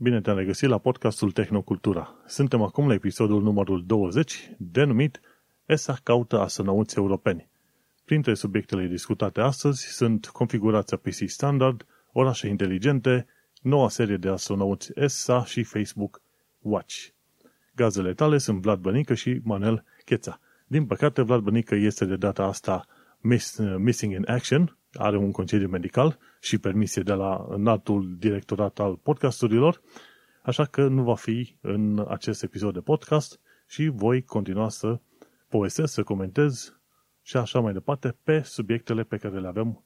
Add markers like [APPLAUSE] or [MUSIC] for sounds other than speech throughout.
Bine te-am regăsit la podcastul Tehnocultura. Suntem acum la episodul numărul 20, denumit ESA caută astronauți europeni. Printre subiectele discutate astăzi sunt configurația PC standard, orașe inteligente, noua serie de astronauți ESA și Facebook Watch. Gazele tale sunt Vlad Bănică și Manel Cheța. Din păcate, Vlad Bănică este de data asta miss, missing in action, are un concediu medical și permisie de la înaltul directorat al podcasturilor, așa că nu va fi în acest episod de podcast și voi continua să povestesc, să comentez și așa mai departe pe subiectele pe care le avem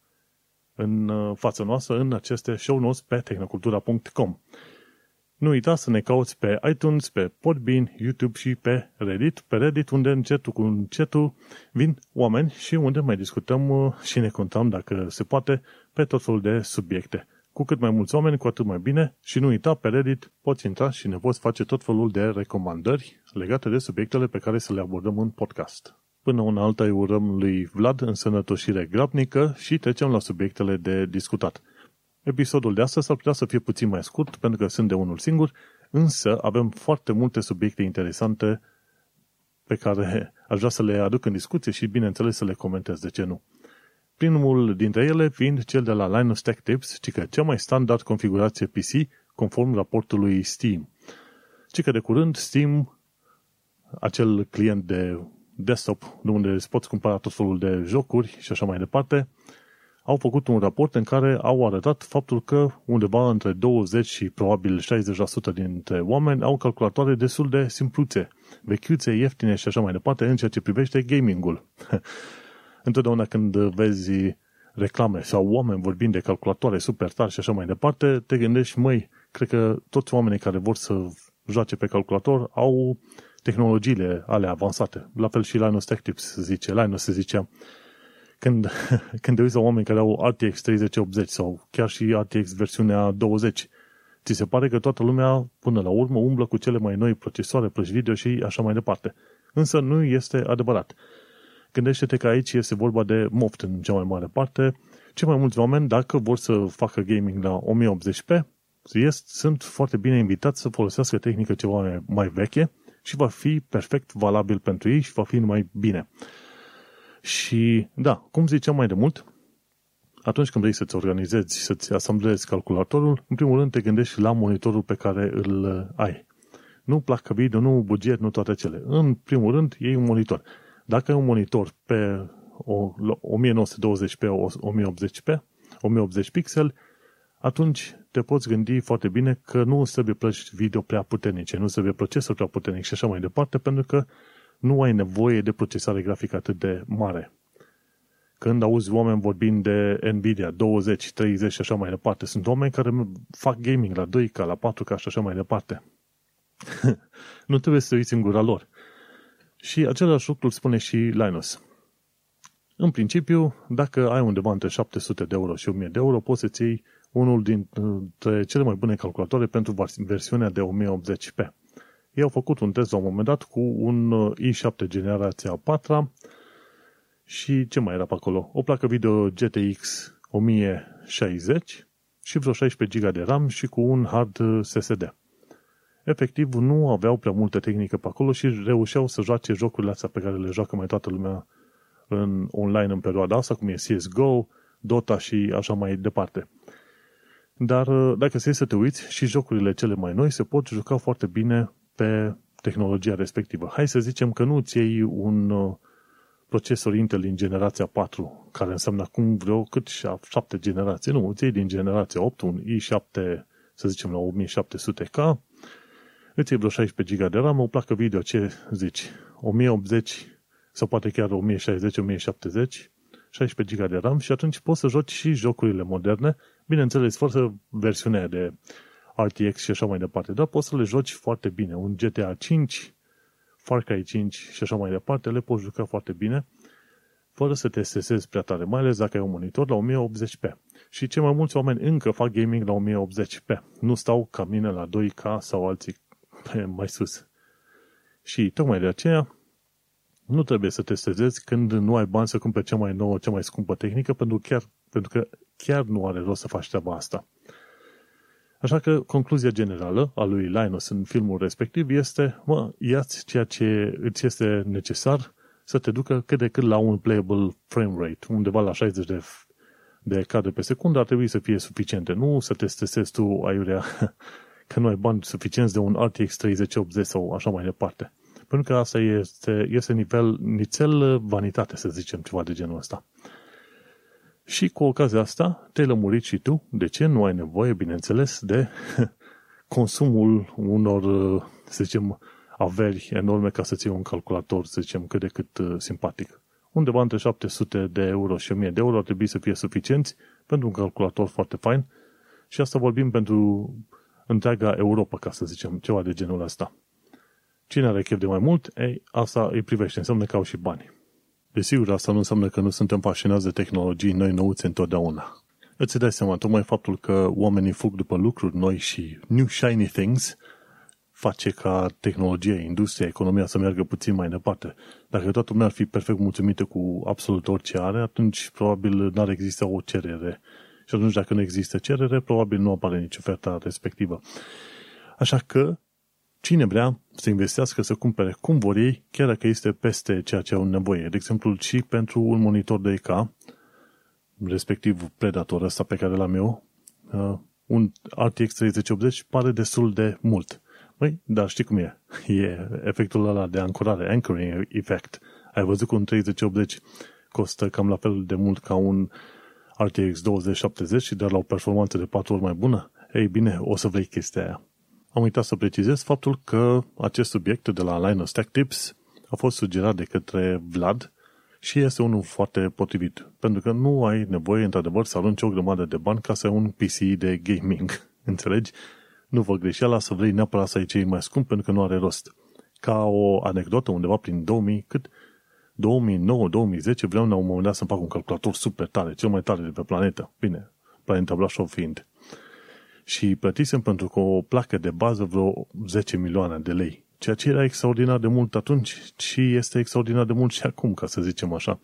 în uh, fața noastră în aceste show notes pe tehnocultura.com. Nu uita să ne cauți pe iTunes, pe Podbean, YouTube și pe Reddit. Pe Reddit, unde încetul cu încetul vin oameni și unde mai discutăm uh, și ne contăm, dacă se poate, pe tot felul de subiecte. Cu cât mai mulți oameni, cu atât mai bine și nu uita, pe Reddit poți intra și ne poți face tot felul de recomandări legate de subiectele pe care să le abordăm în podcast. Până una alta îi urăm lui Vlad în sănătoșire grabnică și trecem la subiectele de discutat. Episodul de astăzi s-ar putea să fie puțin mai scurt, pentru că sunt de unul singur, însă avem foarte multe subiecte interesante pe care aș vrea să le aduc în discuție și, bineînțeles, să le comentez, de ce nu. Primul dintre ele fiind cel de la Linus Tech Tips, ci că cea mai standard configurație PC conform raportului Steam. Ci că de curând Steam, acel client de desktop unde îți poți cumpăra tot felul de jocuri și așa mai departe, au făcut un raport în care au arătat faptul că undeva între 20 și probabil 60% dintre oameni au calculatoare destul de simpluțe, vechiuțe, ieftine și așa mai departe în ceea ce privește gamingul. [LAUGHS] Întotdeauna când vezi reclame sau oameni vorbind de calculatoare super tari și așa mai departe, te gândești, măi, cred că toți oamenii care vor să joace pe calculator au tehnologiile ale avansate. La fel și Linus Tech Tips zice, Linus se zicea, când, [LAUGHS] când te uiți la oameni care au RTX 3080 sau chiar și RTX versiunea 20, ți se pare că toată lumea, până la urmă, umblă cu cele mai noi procesoare, plăci video și așa mai departe. Însă nu este adevărat. Gândește-te că aici este vorba de moft în cea mai mare parte. Cei mai mulți oameni, dacă vor să facă gaming la 1080p, sunt foarte bine invitați să folosească tehnică ceva mai, mai veche și va fi perfect valabil pentru ei și va fi mai bine. Și da, cum ziceam mai de mult, atunci când vrei să-ți organizezi, să-ți asamblezi calculatorul, în primul rând te gândești la monitorul pe care îl ai. Nu placă video, nu buget, nu toate cele. În primul rând, iei un monitor. Dacă ai un monitor pe o, 1920 pe 1080 pe 1080 pixel, atunci te poți gândi foarte bine că nu îți trebuie plăci video prea puternice, nu îți trebuie procesor prea puternic și așa mai departe, pentru că nu ai nevoie de procesare grafică atât de mare. Când auzi oameni vorbind de Nvidia 20, 30 și așa mai departe, sunt oameni care fac gaming la 2K, la 4K și așa mai departe. [LAUGHS] nu trebuie să uiți în gura lor. Și același lucru îl spune și Linus. În principiu, dacă ai undeva între 700 de euro și 1000 de euro, poți să-ți iei unul dintre cele mai bune calculatoare pentru versiunea de 1080p. Ei au făcut un test la un moment dat cu un uh, i7 generația 4 și ce mai era pe acolo? O placă video GTX 1060 și vreo 16 GB de RAM și cu un hard uh, SSD. Efectiv, nu aveau prea multă tehnică pe acolo și reușeau să joace jocurile astea pe care le joacă mai toată lumea în online în perioada asta, cum e CSGO, Dota și așa mai departe. Dar uh, dacă se să te uiți, și jocurile cele mai noi se pot juca foarte bine pe tehnologia respectivă. Hai să zicem că nu îți iei un uh, procesor Intel din generația 4, care înseamnă acum vreo cât șapte generații, nu, îți iei din generația 8, un i7, să zicem la 1700K, îți iei vreo 16 GB de RAM, o placă video, ce zici, 1080 sau poate chiar 1060-1070, 16 GB de RAM și atunci poți să joci și jocurile moderne, bineînțeles, fără versiunea de RTX și așa mai departe, dar poți să le joci foarte bine. Un GTA 5, Far Cry 5 și așa mai departe, le poți juca foarte bine, fără să te stresezi prea tare, mai ales dacă ai un monitor la 1080p. Și cei mai mulți oameni încă fac gaming la 1080p. Nu stau ca mine la 2K sau alții pe [LAUGHS] mai sus. Și tocmai de aceea nu trebuie să te stresezi când nu ai bani să cumperi cea mai nouă, cea mai scumpă tehnică, pentru, chiar, pentru că chiar nu are rost să faci treaba asta. Așa că concluzia generală a lui Linus în filmul respectiv este, mă, iați ceea ce îți este necesar să te ducă cât de cât la un playable frame rate, undeva la 60 de, de cadre pe secundă ar trebui să fie suficiente. Nu să te stresezi tu aiurea [LAUGHS] că nu ai bani suficienți de un RTX 3080 sau așa mai departe. Pentru că asta este, este nivel, nițel vanitate, să zicem, ceva de genul ăsta. Și cu ocazia asta te-ai lămurit și tu de ce nu ai nevoie, bineînțeles, de [LAUGHS] consumul unor, să zicem, averi enorme ca să ții un calculator, să zicem, cât de cât uh, simpatic. Undeva între 700 de euro și 1000 de euro ar trebui să fie suficienți pentru un calculator foarte fain și asta vorbim pentru întreaga Europa, ca să zicem, ceva de genul ăsta. Cine are chef de mai mult, ei, asta îi privește, înseamnă că au și bani. Desigur, asta nu înseamnă că nu suntem fascinați de tehnologii noi nouțe întotdeauna. Îți dai seama, tocmai faptul că oamenii fug după lucruri noi și new shiny things face ca tehnologia, industria, economia să meargă puțin mai departe. Dacă toată lumea ar fi perfect mulțumită cu absolut orice are, atunci probabil n-ar exista o cerere. Și atunci dacă nu există cerere, probabil nu apare nici oferta respectivă. Așa că cine vrea să investească, să cumpere cum vor ei, chiar dacă este peste ceea ce au nevoie. De exemplu, și pentru un monitor de EK, respectiv Predator ăsta pe care l-am eu, uh, un RTX 3080 pare destul de mult. Băi, dar știi cum e? [LAUGHS] E efectul ăla de ancorare, anchoring effect. Ai văzut că un 3080 costă cam la fel de mult ca un RTX 2070 și dar la o performanță de 4 ori mai bună? Ei bine, o să vrei chestia aia. Am uitat să precizez faptul că acest subiect de la Linus Tech Tips a fost sugerat de către Vlad și este unul foarte potrivit, pentru că nu ai nevoie, într-adevăr, să arunci o grămadă de bani ca să ai un PC de gaming. [LAUGHS] Înțelegi? Nu vă greșeala să vrei neapărat să ai cei mai scump, pentru că nu are rost. Ca o anecdotă, undeva prin 2000, cât 2009-2010, vreau la un moment dat să fac un calculator super tare, cel mai tare de pe planetă. Bine, planeta Brașov fiind și plătisem pentru că o placă de bază vreo 10 milioane de lei. Ceea ce era extraordinar de mult atunci și este extraordinar de mult și acum, ca să zicem așa.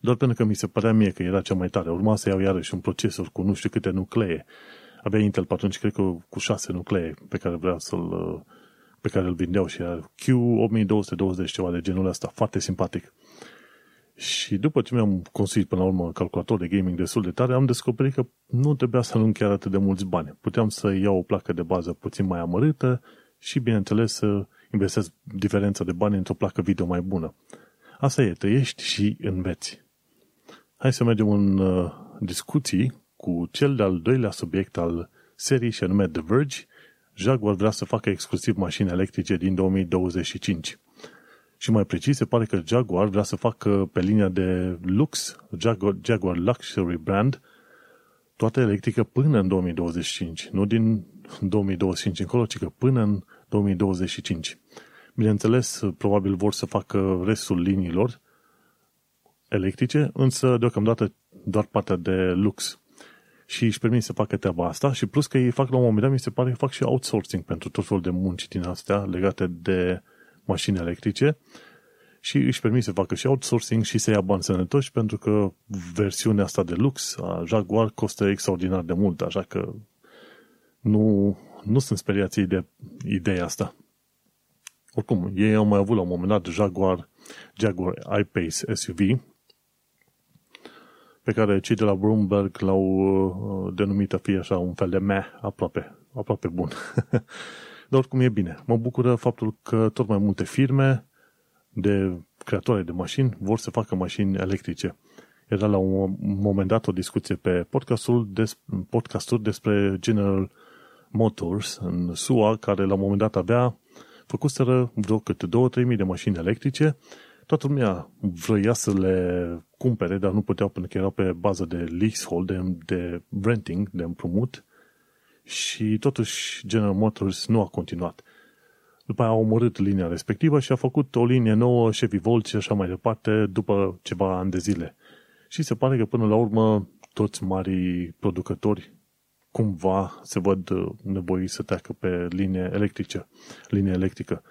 Doar pentru că mi se părea mie că era cea mai tare. Urma să iau iarăși un procesor cu nu știu câte nuclee. Avea Intel pe atunci, cred că cu 6 nuclee pe care vreau să-l pe care îl vindeau și era Q8220 ceva de genul ăsta, foarte simpatic. Și după ce mi-am construit până la urmă calculator de gaming destul de tare, am descoperit că nu trebuia să arunc chiar atât de mulți bani. Puteam să iau o placă de bază puțin mai amărâtă și, bineînțeles, să investesc diferența de bani într-o placă video mai bună. Asta e, trăiești și înveți. Hai să mergem în uh, discuții cu cel de-al doilea subiect al serii și anume The Verge. Jaguar vrea să facă exclusiv mașini electrice din 2025. Și mai precis, se pare că Jaguar vrea să facă pe linia de lux, Jaguar, Jaguar Luxury Brand, toată electrică până în 2025. Nu din 2025 încolo, ci că până în 2025. Bineînțeles, probabil vor să facă restul liniilor electrice, însă deocamdată doar partea de lux. Și își permit să facă treaba asta și plus că ei fac la un moment dat, mi se pare că fac și outsourcing pentru tot felul de munci din astea legate de mașini electrice și își permit să facă și outsourcing și să ia bani sănătoși pentru că versiunea asta de lux a Jaguar costă extraordinar de mult, așa că nu, nu sunt speriați de ideea asta. Oricum, ei au mai avut la un moment dat Jaguar, Jaguar I-Pace SUV, pe care cei de la Bloomberg l-au uh, denumit a fi așa un fel de meh, aproape, aproape bun. [LAUGHS] Dar oricum e bine. Mă bucură faptul că tot mai multe firme de creatoare de mașini vor să facă mașini electrice. Era la un moment dat o discuție pe podcastul, des, podcastul despre General Motors în SUA, care la un moment dat avea făcuseră vreo câte 2-3 mii de mașini electrice. Toată lumea vrea să le cumpere, dar nu puteau pentru că erau pe bază de leasehold, de, de renting, de împrumut și totuși General Motors nu a continuat. După aia a omorât linia respectivă și a făcut o linie nouă, Chevy Volt și așa mai departe, după ceva ani de zile. Și se pare că până la urmă toți marii producători cumva se văd nevoiți să treacă pe linie electrice, linie electrică.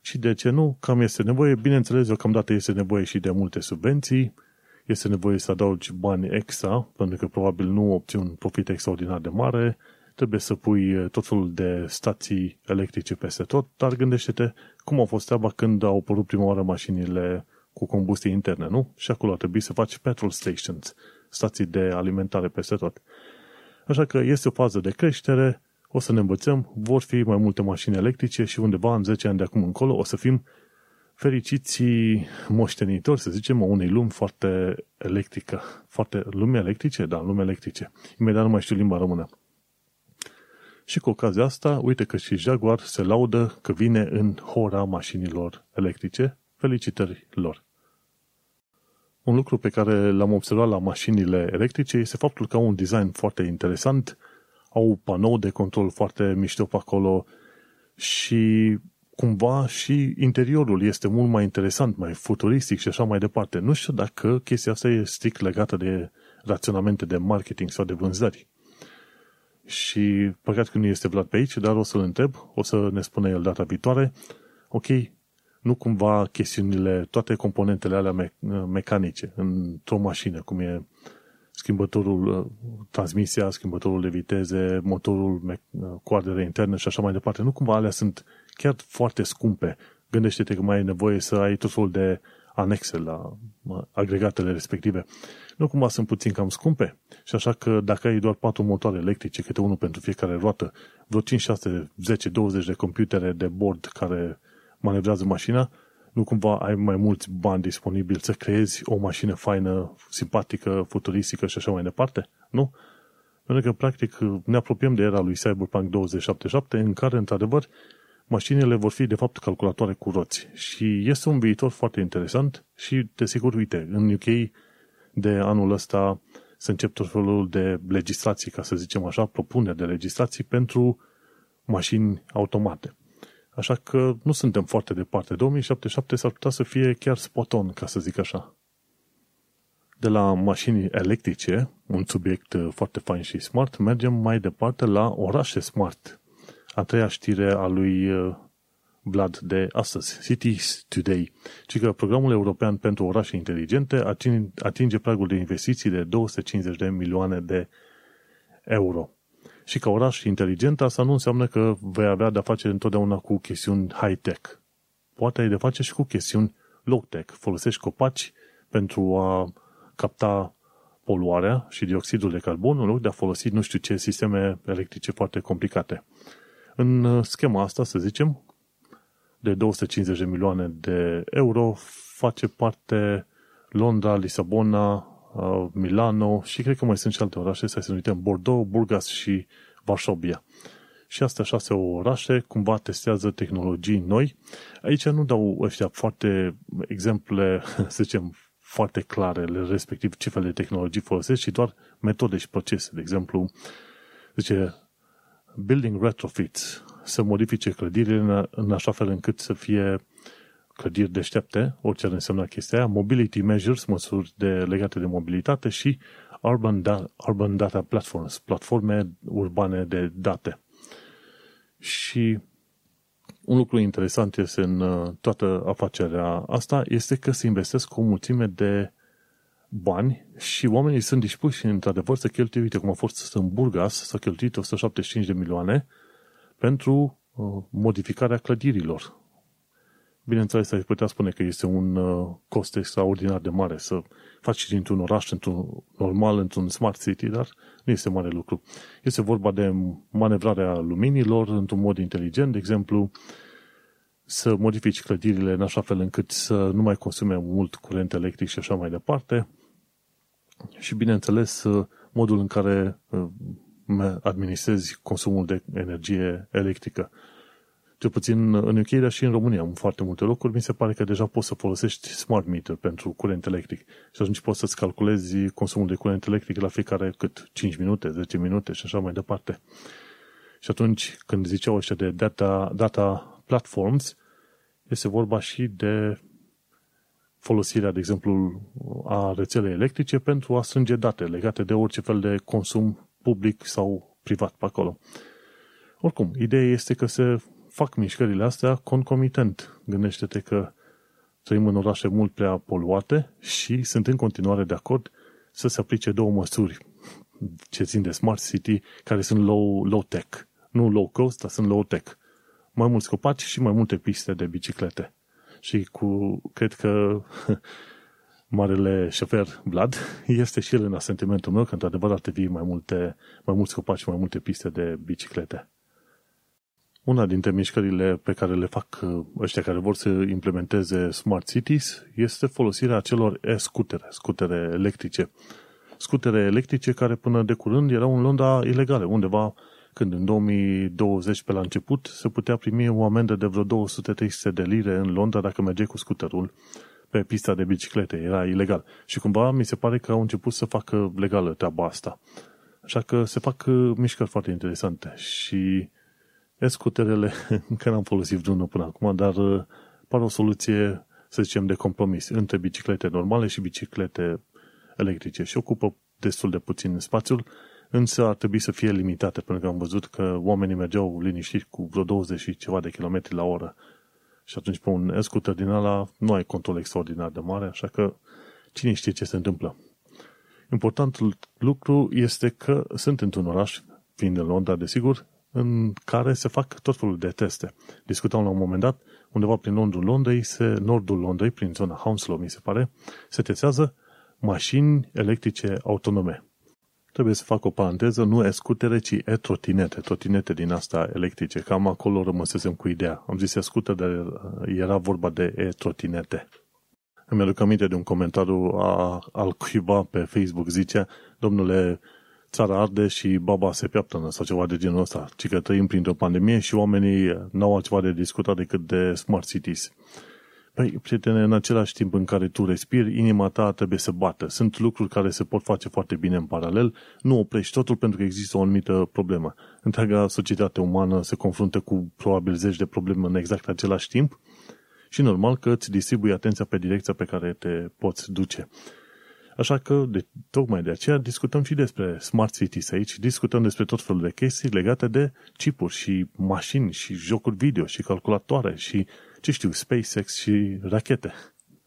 Și de ce nu? Cam este nevoie, bineînțeles, deocamdată este nevoie și de multe subvenții, este nevoie să adaugi bani extra, pentru că probabil nu obții un profit extraordinar de mare, trebuie să pui tot felul de stații electrice peste tot, dar gândește-te cum a fost treaba când au apărut prima oară mașinile cu combustie interne, nu? Și acolo ar trebui să faci petrol stations, stații de alimentare peste tot. Așa că este o fază de creștere, o să ne învățăm, vor fi mai multe mașini electrice și undeva în 10 ani de acum încolo o să fim fericiții moștenitori, să zicem, a unei lumi foarte electrică. Foarte lume electrice? Da, lume electrice. Imediat nu mai știu limba română. Și cu ocazia asta, uite că și Jaguar se laudă că vine în hora mașinilor electrice. Felicitări lor! Un lucru pe care l-am observat la mașinile electrice este faptul că au un design foarte interesant, au panou de control foarte mișto pe acolo și cumva și interiorul este mult mai interesant, mai futuristic și așa mai departe. Nu știu dacă chestia asta e strict legată de raționamente de marketing sau de vânzări. Și păcat că nu este Vlad pe aici, dar o să-l întreb, o să ne spune el data viitoare, ok, nu cumva chestiunile, toate componentele alea me- mecanice într-o mașină, cum e schimbătorul, uh, transmisia, schimbătorul de viteze, motorul, me- uh, coardele interne și așa mai departe, nu cumva alea sunt chiar foarte scumpe. Gândește-te că mai ai nevoie să ai tot felul de anexe la agregatele respective. Nu cumva sunt puțin cam scumpe. Și așa că dacă ai doar patru motoare electrice, câte unul pentru fiecare roată, vreo 5, 6, 10, 20 de computere de bord care manevrează mașina, nu cumva ai mai mulți bani disponibili să creezi o mașină faină, simpatică, futuristică și așa mai departe? Nu? Pentru că, practic, ne apropiem de era lui Cyberpunk 2077, în care, într-adevăr, mașinile vor fi, de fapt, calculatoare cu roți. Și este un viitor foarte interesant și, desigur, uite, în UK de anul ăsta se încep tot felul de legislații, ca să zicem așa, propuneri de legislații pentru mașini automate. Așa că nu suntem foarte departe. 2077 s-ar putea să fie chiar spot on, ca să zic așa. De la mașini electrice, un subiect foarte fain și smart, mergem mai departe la orașe smart. A treia știre a lui uh, Vlad de astăzi, Cities Today, ci că programul european pentru orașe inteligente atinge, atinge pragul de investiții de 250 de milioane de euro. Și ca oraș inteligent, asta nu înseamnă că vei avea de-a face întotdeauna cu chestiuni high-tech. Poate ai de face și cu chestiuni low-tech. Folosești copaci pentru a capta poluarea și dioxidul de carbon în loc de a folosi nu știu ce sisteme electrice foarte complicate. În schema asta, să zicem, de 250 de milioane de euro face parte Londra, Lisabona, Uh, Milano și cred că mai sunt și alte orașe, să ne uităm, Bordeaux, Burgas și Varsovia. Și astea șase orașe cumva testează tehnologii noi. Aici nu dau ăștia foarte exemple, [LAUGHS] să zicem, foarte clare, respectiv ce fel de tehnologii folosesc, ci doar metode și procese. De exemplu, zice, building retrofits, să modifice clădirile în așa fel încât să fie clădiri deștepte, orice ar însemna chestia aia, mobility measures, măsuri de, legate de mobilitate și urban, da, urban data platforms, platforme urbane de date. Și un lucru interesant este în uh, toată afacerea asta este că se investesc o mulțime de bani și oamenii sunt dispuși într-adevăr să cheltuie, uite cum a fost în Burgas, s-a cheltuit 175 de milioane pentru uh, modificarea clădirilor. Bineînțeles, ai putea spune că este un uh, cost extraordinar de mare să faci dintr-un oraș într-un normal, într-un smart city, dar nu este mare lucru. Este vorba de manevrarea luminilor într-un mod inteligent, de exemplu, să modifici clădirile în așa fel încât să nu mai consume mult curent electric și așa mai departe. Și, bineînțeles, uh, modul în care uh, administrezi consumul de energie electrică cel puțin în UK, dar și în România, în foarte multe locuri, mi se pare că deja poți să folosești smart meter pentru curent electric. Și atunci poți să-ți calculezi consumul de curent electric la fiecare cât 5 minute, 10 minute și așa mai departe. Și atunci, când ziceau ăștia de data, data platforms, este vorba și de folosirea, de exemplu, a rețelei electrice pentru a strânge date legate de orice fel de consum public sau privat pe acolo. Oricum, ideea este că se fac mișcările astea concomitent. Gândește-te că trăim în orașe mult prea poluate și sunt în continuare de acord să se aplice două măsuri ce țin de Smart City, care sunt low, low tech. Nu low cost, dar sunt low tech. Mai mulți copaci și mai multe piste de biciclete. Și cu, cred că [LAUGHS] marele șofer Vlad este și el în asentimentul meu că într-adevăr ar trebui mai, multe, mai mulți copaci și mai multe piste de biciclete. Una dintre mișcările pe care le fac uh, ăștia care vor să implementeze Smart Cities este folosirea acelor e-scutere, scutere electrice. Scutere electrice care până de curând erau în Londra ilegale, undeva când în 2020 pe la început se putea primi o amendă de vreo 200-300 de lire în Londra dacă mergeai cu scuterul pe pista de biciclete, era ilegal. Și cumva mi se pare că au început să facă legală treaba asta. Așa că se fac uh, mișcări foarte interesante și e-scuterele [LAUGHS] încă n-am folosit vreunul până acum, dar uh, par o soluție, să zicem, de compromis între biciclete normale și biciclete electrice și ocupă destul de puțin spațiul, însă ar trebui să fie limitate, pentru că am văzut că oamenii mergeau liniștiți cu vreo 20 și ceva de kilometri la oră. Și atunci pe un e-scooter din ala nu ai control extraordinar de mare, așa că cine știe ce se întâmplă. Importantul lucru este că sunt într-un oraș, fiind în Londra, desigur, în care se fac tot felul de teste. Discutam la un moment dat, undeva prin nordul Londrei, se, nordul Londrei, prin zona Hounslow, mi se pare, se testează mașini electrice autonome. Trebuie să fac o paranteză, nu e-scutere, ci e-trotinete, trotinete din asta electrice. Cam acolo rămăsesem cu ideea. Am zis e-scutere, dar era vorba de e-trotinete. Îmi aduc aminte de un comentariu a, al cuiva pe Facebook, zicea, domnule, țara arde și baba se piaptănă sau ceva de genul ăsta, ci că trăim printr-o pandemie și oamenii n-au altceva de discutat decât de smart cities. Păi, prietene, în același timp în care tu respiri, inima ta trebuie să bată. Sunt lucruri care se pot face foarte bine în paralel. Nu oprești totul pentru că există o anumită problemă. Întreaga societate umană se confruntă cu probabil zeci de probleme în exact același timp și normal că îți distribui atenția pe direcția pe care te poți duce. Așa că, de, tocmai de aceea, discutăm și despre Smart Cities aici, discutăm despre tot felul de chestii legate de chipuri și mașini și jocuri video și calculatoare și, ce știu, SpaceX și rachete.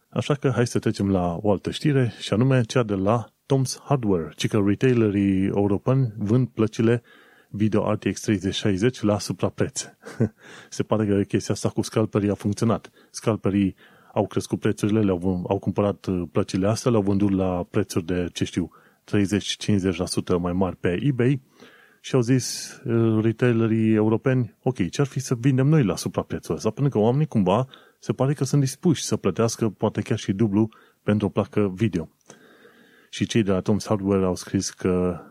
Așa că hai să trecem la o altă știre și anume cea de la Tom's Hardware, ci că retailerii europeni vând plăcile video RTX 3060 la suprapreț. [LAUGHS] Se pare că chestia asta cu scalperii a funcționat. Scalperii au crescut prețurile, le-au, au cumpărat uh, plăcile astea, le-au vândut la prețuri de, ce știu, 30-50% mai mari pe eBay și au zis uh, retailerii europeni, ok, ce ar fi să vindem noi la supraprețul ăsta? Pentru că oamenii cumva se pare că sunt dispuși să plătească poate chiar și dublu pentru o placă video. Și cei de la Tom's Hardware au scris că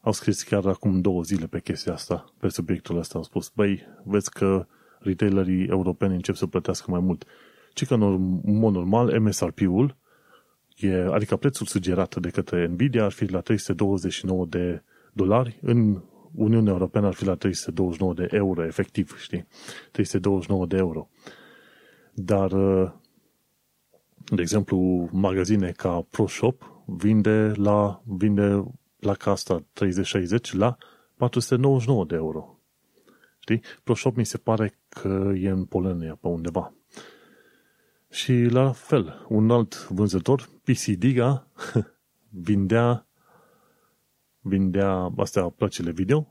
au scris chiar acum două zile pe chestia asta, pe subiectul ăsta, au spus, băi, vezi că retailerii europeni încep să plătească mai mult. Ci că, în mod normal, MSRP-ul, e, adică prețul sugerat de către Nvidia, ar fi la 329 de dolari, în Uniunea Europeană ar fi la 329 de euro, efectiv, știi? 329 de euro. Dar, de exemplu, magazine ca ProShop vinde la, vinde la asta 3060 la 499 de euro. Știi? ProShop mi se pare că e în Polonia pe undeva. Și la fel, un alt vânzător, PC Diga, [LAUGHS] vindea, vindea astea plăcile video,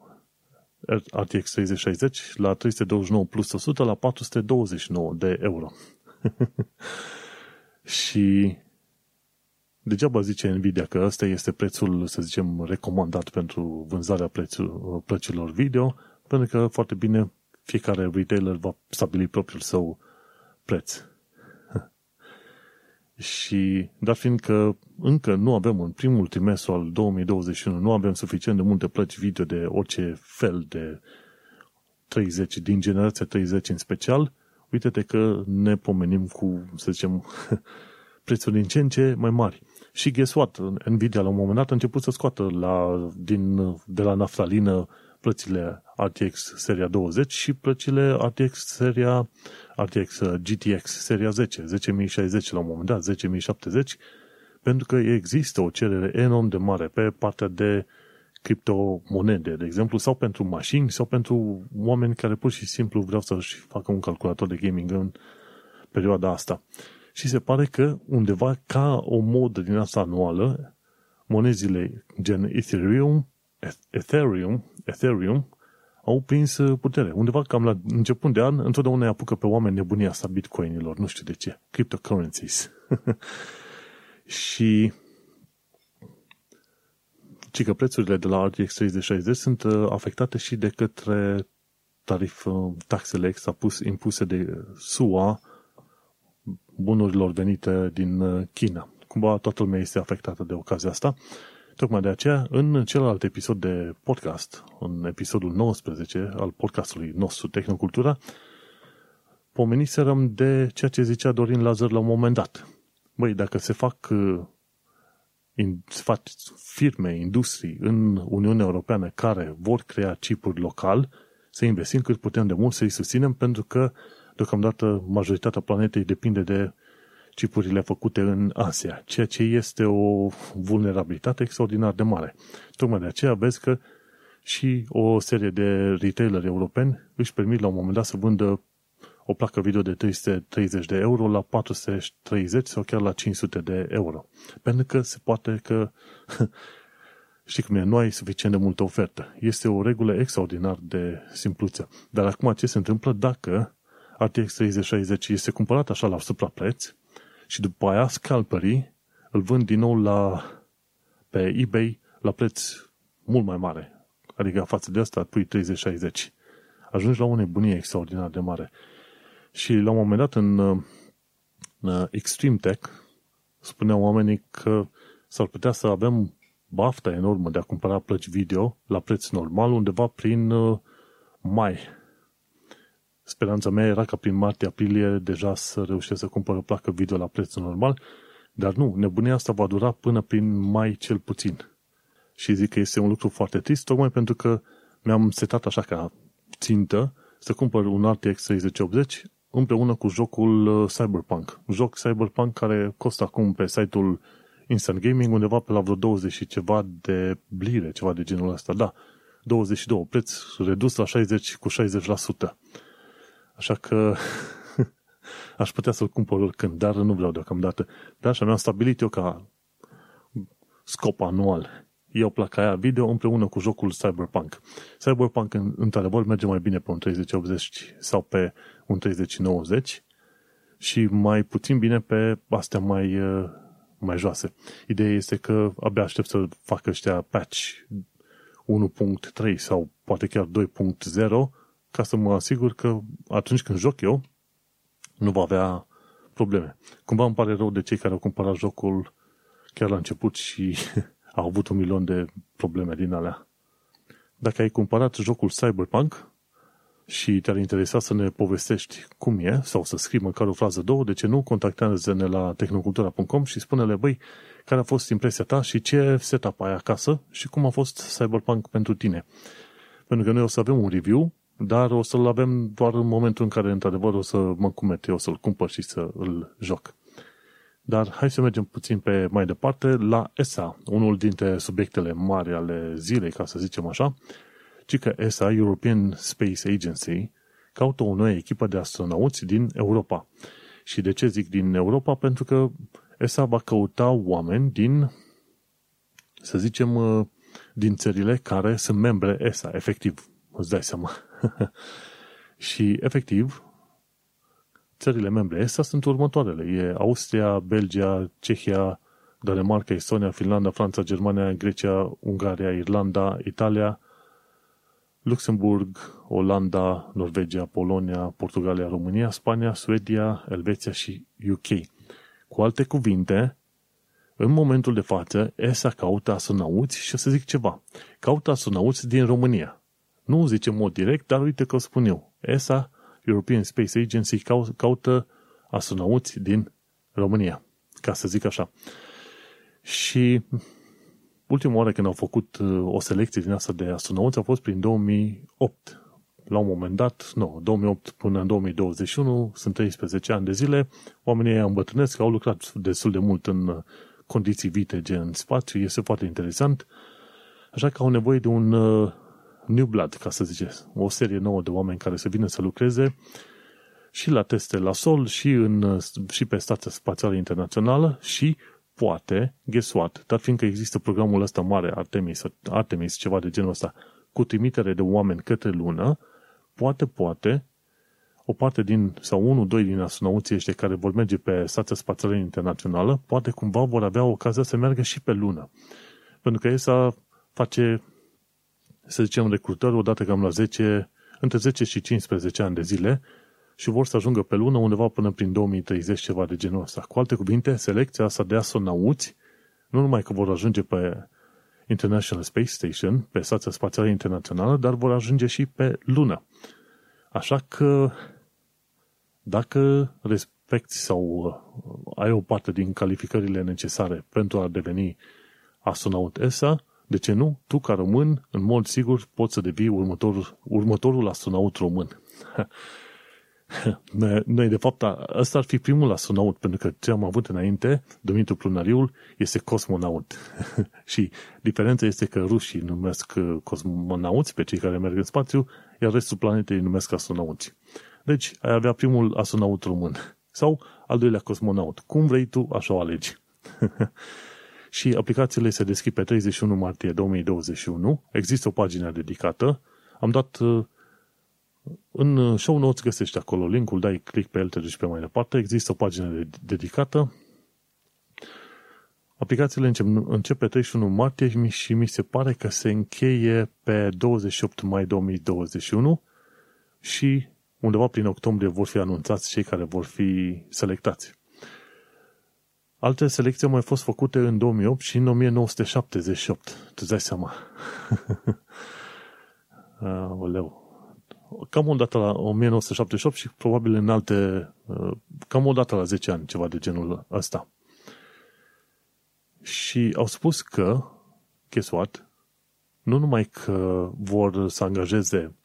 RTX 3060 la 329 plus 100 la 429 de euro. [LAUGHS] și degeaba zice Nvidia că ăsta este prețul, să zicem, recomandat pentru vânzarea prețul, plăcilor video, pentru că foarte bine fiecare retailer va stabili propriul său preț. Și, dar fiindcă încă nu avem în primul trimestru al 2021, nu avem suficient de multe plăci video de orice fel de 30, din generația 30 în special, uite-te că ne pomenim cu, să zicem, [LAUGHS] prețuri din ce în ce mai mari. Și guess what? Nvidia la un moment dat a început să scoată la, din, de la naftalină plățile RTX seria 20 și plăcile RTX seria RTX uh, GTX seria 10, 10060 la un moment dat, 10070, pentru că există o cerere enorm de mare pe partea de criptomonede, de exemplu, sau pentru mașini, sau pentru oameni care pur și simplu vreau să-și facă un calculator de gaming în perioada asta. Și se pare că undeva ca o modă din asta anuală, monezile gen Ethereum, Ethereum, Ethereum au prins putere. Undeva cam la început de an, întotdeauna îi apucă pe oameni nebunia asta bitcoinilor, nu știu de ce, cryptocurrencies. [LAUGHS] și ci că prețurile de la RTX 3060 sunt uh, afectate și de către tarif, uh, taxele extra pus, impuse de SUA bunurilor venite din uh, China. Cumva toată lumea este afectată de ocazia asta. Tocmai de aceea, în celălalt episod de podcast, în episodul 19 al podcastului nostru Tehnocultura, pomeniserăm de ceea ce zicea Dorin Lazar la un moment dat. Băi, dacă se fac fac firme, industrii în Uniunea Europeană care vor crea chipuri local, să investim cât putem de mult, să-i susținem, pentru că deocamdată majoritatea planetei depinde de chipurile făcute în Asia, ceea ce este o vulnerabilitate extraordinar de mare. Tocmai de aceea vezi că și o serie de retaileri europeni își permit la un moment dat să vândă o placă video de 330 de euro la 430 sau chiar la 500 de euro. Pentru că se poate că [LAUGHS] știi cum e, nu ai suficient de multă ofertă. Este o regulă extraordinar de simpluță. Dar acum ce se întâmplă dacă RTX 3060 este cumpărat așa la suprapreț și după aia scalperii îl vând din nou la, pe eBay la preț mult mai mare. Adică față de asta pui 3060. Ajungi la o nebunie extraordinar de mare. Și la un moment dat în, în Extreme Tech spuneau oamenii că s-ar putea să avem bafta enormă de a cumpăra plăci video la preț normal undeva prin uh, mai. Speranța mea era ca prin martie-aprilie deja să reușesc să cumpăr o placă video la preț normal, dar nu, nebunia asta va dura până prin mai cel puțin. Și zic că este un lucru foarte trist, tocmai pentru că mi-am setat așa ca țintă să cumpăr un RTX 3080 împreună cu jocul uh, Cyberpunk. Joc Cyberpunk care costă acum pe site-ul Instant Gaming undeva pe la vreo 20 și ceva de blire, ceva de genul ăsta. Da, 22, preț redus la 60 cu 60%. Așa că [LAUGHS] aș putea să-l cumpăr oricând, dar nu vreau deocamdată. Dar așa mi-am stabilit eu ca scop anual iau placa aia video împreună cu jocul Cyberpunk. Cyberpunk, într-adevăr, merge mai bine pe un 3080 sau pe un 3090 și mai puțin bine pe astea mai, uh, mai joase. Ideea este că abia aștept să facă ăștia patch 1.3 sau poate chiar 2.0 ca să mă asigur că atunci când joc eu nu va avea probleme. Cumva îmi pare rău de cei care au cumpărat jocul chiar la început și [LAUGHS] au avut un milion de probleme din alea. Dacă ai cumpărat jocul Cyberpunk și te-ar interesa să ne povestești cum e, sau să scrii măcar o frază, două, de ce nu, contactează-ne la tehnocultura.com și spune-le, băi, care a fost impresia ta și ce setup ai acasă și cum a fost Cyberpunk pentru tine. Pentru că noi o să avem un review, dar o să-l avem doar în momentul în care, într-adevăr, o să mă cumete, o să-l cumpăr și să îl joc. Dar hai să mergem puțin pe mai departe la ESA, unul dintre subiectele mari ale zilei, ca să zicem așa, ci că ESA, European Space Agency, caută o nouă echipă de astronauți din Europa. Și de ce zic din Europa? Pentru că ESA va căuta oameni din, să zicem, uh, din țările care sunt membre ESA, efectiv, îți dai seama. [LAUGHS] și, efectiv, țările membre ESA sunt următoarele. E Austria, Belgia, Cehia, Danemarca, Estonia, Finlanda, Franța, Germania, Grecia, Ungaria, Irlanda, Italia, Luxemburg, Olanda, Norvegia, Polonia, Portugalia, România, Spania, Suedia, Elveția și UK. Cu alte cuvinte, în momentul de față, ESA caută astronauți și o să zic ceva. Caută astronauți din România. Nu zice în mod direct, dar uite că o spun eu. ESA European Space Agency caută astronauți din România, ca să zic așa. Și ultima oară când au făcut uh, o selecție din asta de astronauți a fost prin 2008. La un moment dat, nu, 2008 până în 2021, sunt 13 ani de zile, oamenii au îmbătrânesc, au lucrat destul de mult în uh, condiții vitege în spațiu, este foarte interesant, așa că au nevoie de un uh, New Blood, ca să ziceți, o serie nouă de oameni care să vină să lucreze și la teste la sol și, în, și pe Stația Spațială Internațională și poate, guess what, dar fiindcă există programul ăsta mare, Artemis, Artemis, ceva de genul ăsta, cu trimitere de oameni către lună, poate, poate, o parte din, sau unul, doi din astronauții ăștia care vor merge pe Stația Spațială Internațională, poate cumva vor avea ocazia să meargă și pe lună. Pentru că ESA face, să zicem, recrutări odată cam la 10, între 10 și 15 ani de zile și vor să ajungă pe lună undeva până prin 2030, ceva de genul ăsta. Cu alte cuvinte, selecția asta de astronauți, nu numai că vor ajunge pe International Space Station, pe Stația Spațială Internațională, dar vor ajunge și pe lună. Așa că dacă respecti sau uh, ai o parte din calificările necesare pentru a deveni astronaut ESA, de ce nu? Tu, ca român, în mod sigur, poți să devii următorul, următorul astronaut român. [LAUGHS] Noi, de fapt, ăsta ar fi primul astronaut, pentru că ce am avut înainte, Dumitru Plunariul, este cosmonaut. [LAUGHS] și diferența este că rușii numesc uh, cosmonauți pe cei care merg în spațiu, iar restul planetei numesc astronauți. Deci, ai avea primul astronaut român. Sau al doilea cosmonaut. Cum vrei tu, așa o alegi. [LAUGHS] și aplicațiile se deschid pe 31 martie 2021. Există o pagină dedicată. Am dat uh, în show notes găsești acolo linkul, dai click pe el, te duci pe mai departe. Există o pagină dedicată. Aplicațiile încep, încep pe 31 martie și mi se pare că se încheie pe 28 mai 2021 și undeva prin octombrie vor fi anunțați cei care vor fi selectați. Alte selecții au mai fost făcute în 2008 și în 1978. Tu dai seama. [LAUGHS] Oleu. Cam o dată la 1978 și probabil în alte, cam o dată la 10 ani, ceva de genul ăsta. Și au spus că, guess what, nu numai că vor să angajeze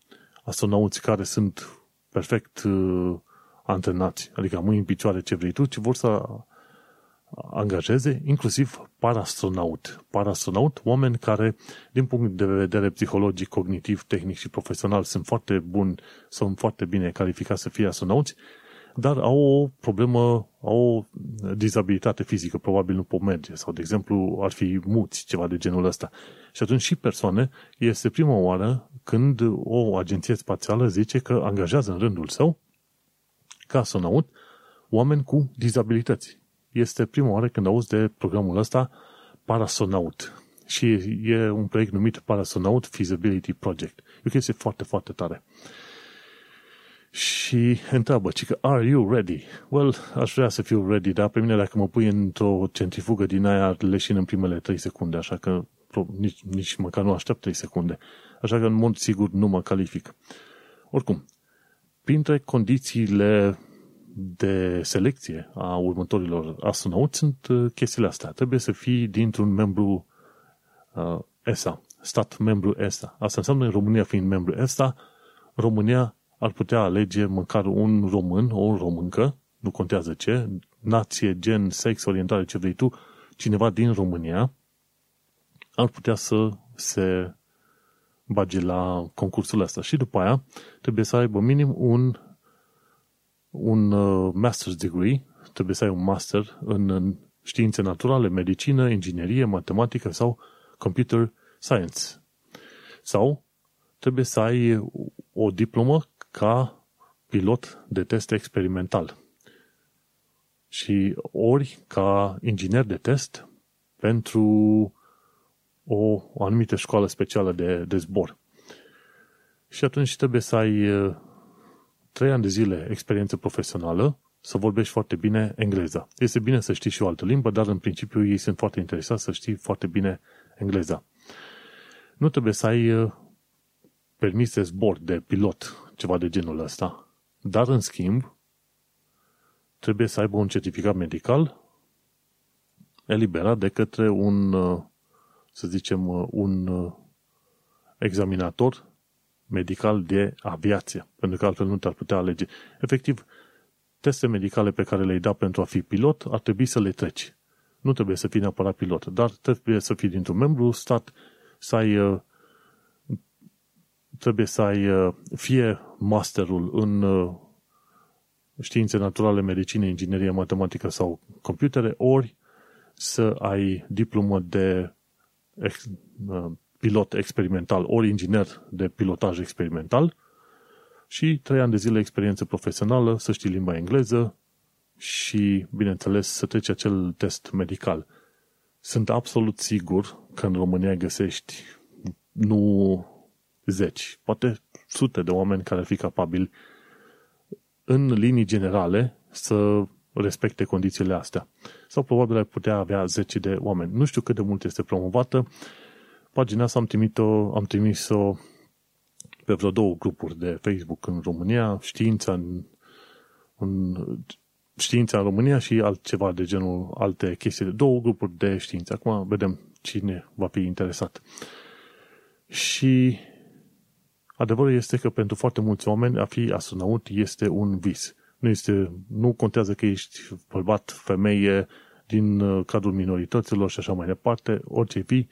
astronauți care sunt perfect uh, antrenați, adică mâini în picioare ce vrei tu, ci vor să angajeze inclusiv parastronaut. Parastronaut, oameni care, din punct de vedere psihologic, cognitiv, tehnic și profesional, sunt foarte buni, sunt foarte bine calificați să fie astronauți, dar au o problemă, au o dizabilitate fizică, probabil nu pot merge, sau, de exemplu, ar fi muți, ceva de genul ăsta. Și atunci și persoane, este prima oară când o agenție spațială zice că angajează în rândul său, ca astronaut, oameni cu dizabilități. Este prima oară când auzi de programul ăsta Parasonaut. Și e un proiect numit Parasonaut Feasibility Project. E o chestie foarte, foarte tare. Și întreabă, că are you ready? Well, aș vrea să fiu ready, dar pe mine dacă mă pui într-o centrifugă din aia, leșin în primele 3 secunde, așa că nici, nici măcar nu aștept 3 secunde. Așa că în mod sigur nu mă calific. Oricum, printre condițiile de selecție a următorilor astronauți sunt uh, chestiile astea. Trebuie să fii dintr-un membru uh, ESA, stat membru ESA. Asta înseamnă în România fiind membru ESA, România ar putea alege măcar un român, o româncă, nu contează ce, nație, gen, sex, orientare, ce vrei tu, cineva din România, ar putea să se bage la concursul ăsta. Și după aia trebuie să aibă minim un, un uh, master's degree, trebuie să ai un master în, în științe naturale, medicină, inginerie, matematică sau computer science. Sau trebuie să ai o diplomă ca pilot de test experimental. Și ori ca inginer de test pentru o, o anumită școală specială de, de zbor. Și atunci trebuie să ai uh, trei ani de zile experiență profesională, să vorbești foarte bine engleza. Este bine să știi și o altă limbă, dar în principiu ei sunt foarte interesați să știi foarte bine engleza. Nu trebuie să ai uh, permis de zbor, de pilot, ceva de genul ăsta. Dar, în schimb, trebuie să aibă un certificat medical eliberat de către un uh, să zicem, uh, un uh, examinator medical de aviație, pentru că altfel nu te-ar putea alege. Efectiv, teste medicale pe care le-ai dat pentru a fi pilot, ar trebui să le treci. Nu trebuie să fii neapărat pilot, dar trebuie să fii dintr-un membru stat, să ai uh, trebuie să ai fie masterul în științe naturale, medicină, inginerie, matematică sau computere, ori să ai diplomă de ex, uh, pilot experimental ori inginer de pilotaj experimental și trei ani de zile experiență profesională, să știi limba engleză și, bineînțeles, să treci acel test medical. Sunt absolut sigur că în România găsești nu zeci, poate sute de oameni care ar fi capabili în linii generale să respecte condițiile astea. Sau probabil ai putea avea zeci de oameni. Nu știu cât de mult este promovată. Pagina asta am trimis-o, am trimis-o pe vreo două grupuri de Facebook în România, știința în, în știința în România și altceva de genul, alte chestii, două grupuri de știință. Acum vedem cine va fi interesat. Și adevărul este că pentru foarte mulți oameni a fi astronaut este un vis. Nu, este, nu contează că ești bărbat, femeie, din uh, cadrul minorităților și așa mai departe, orice fi,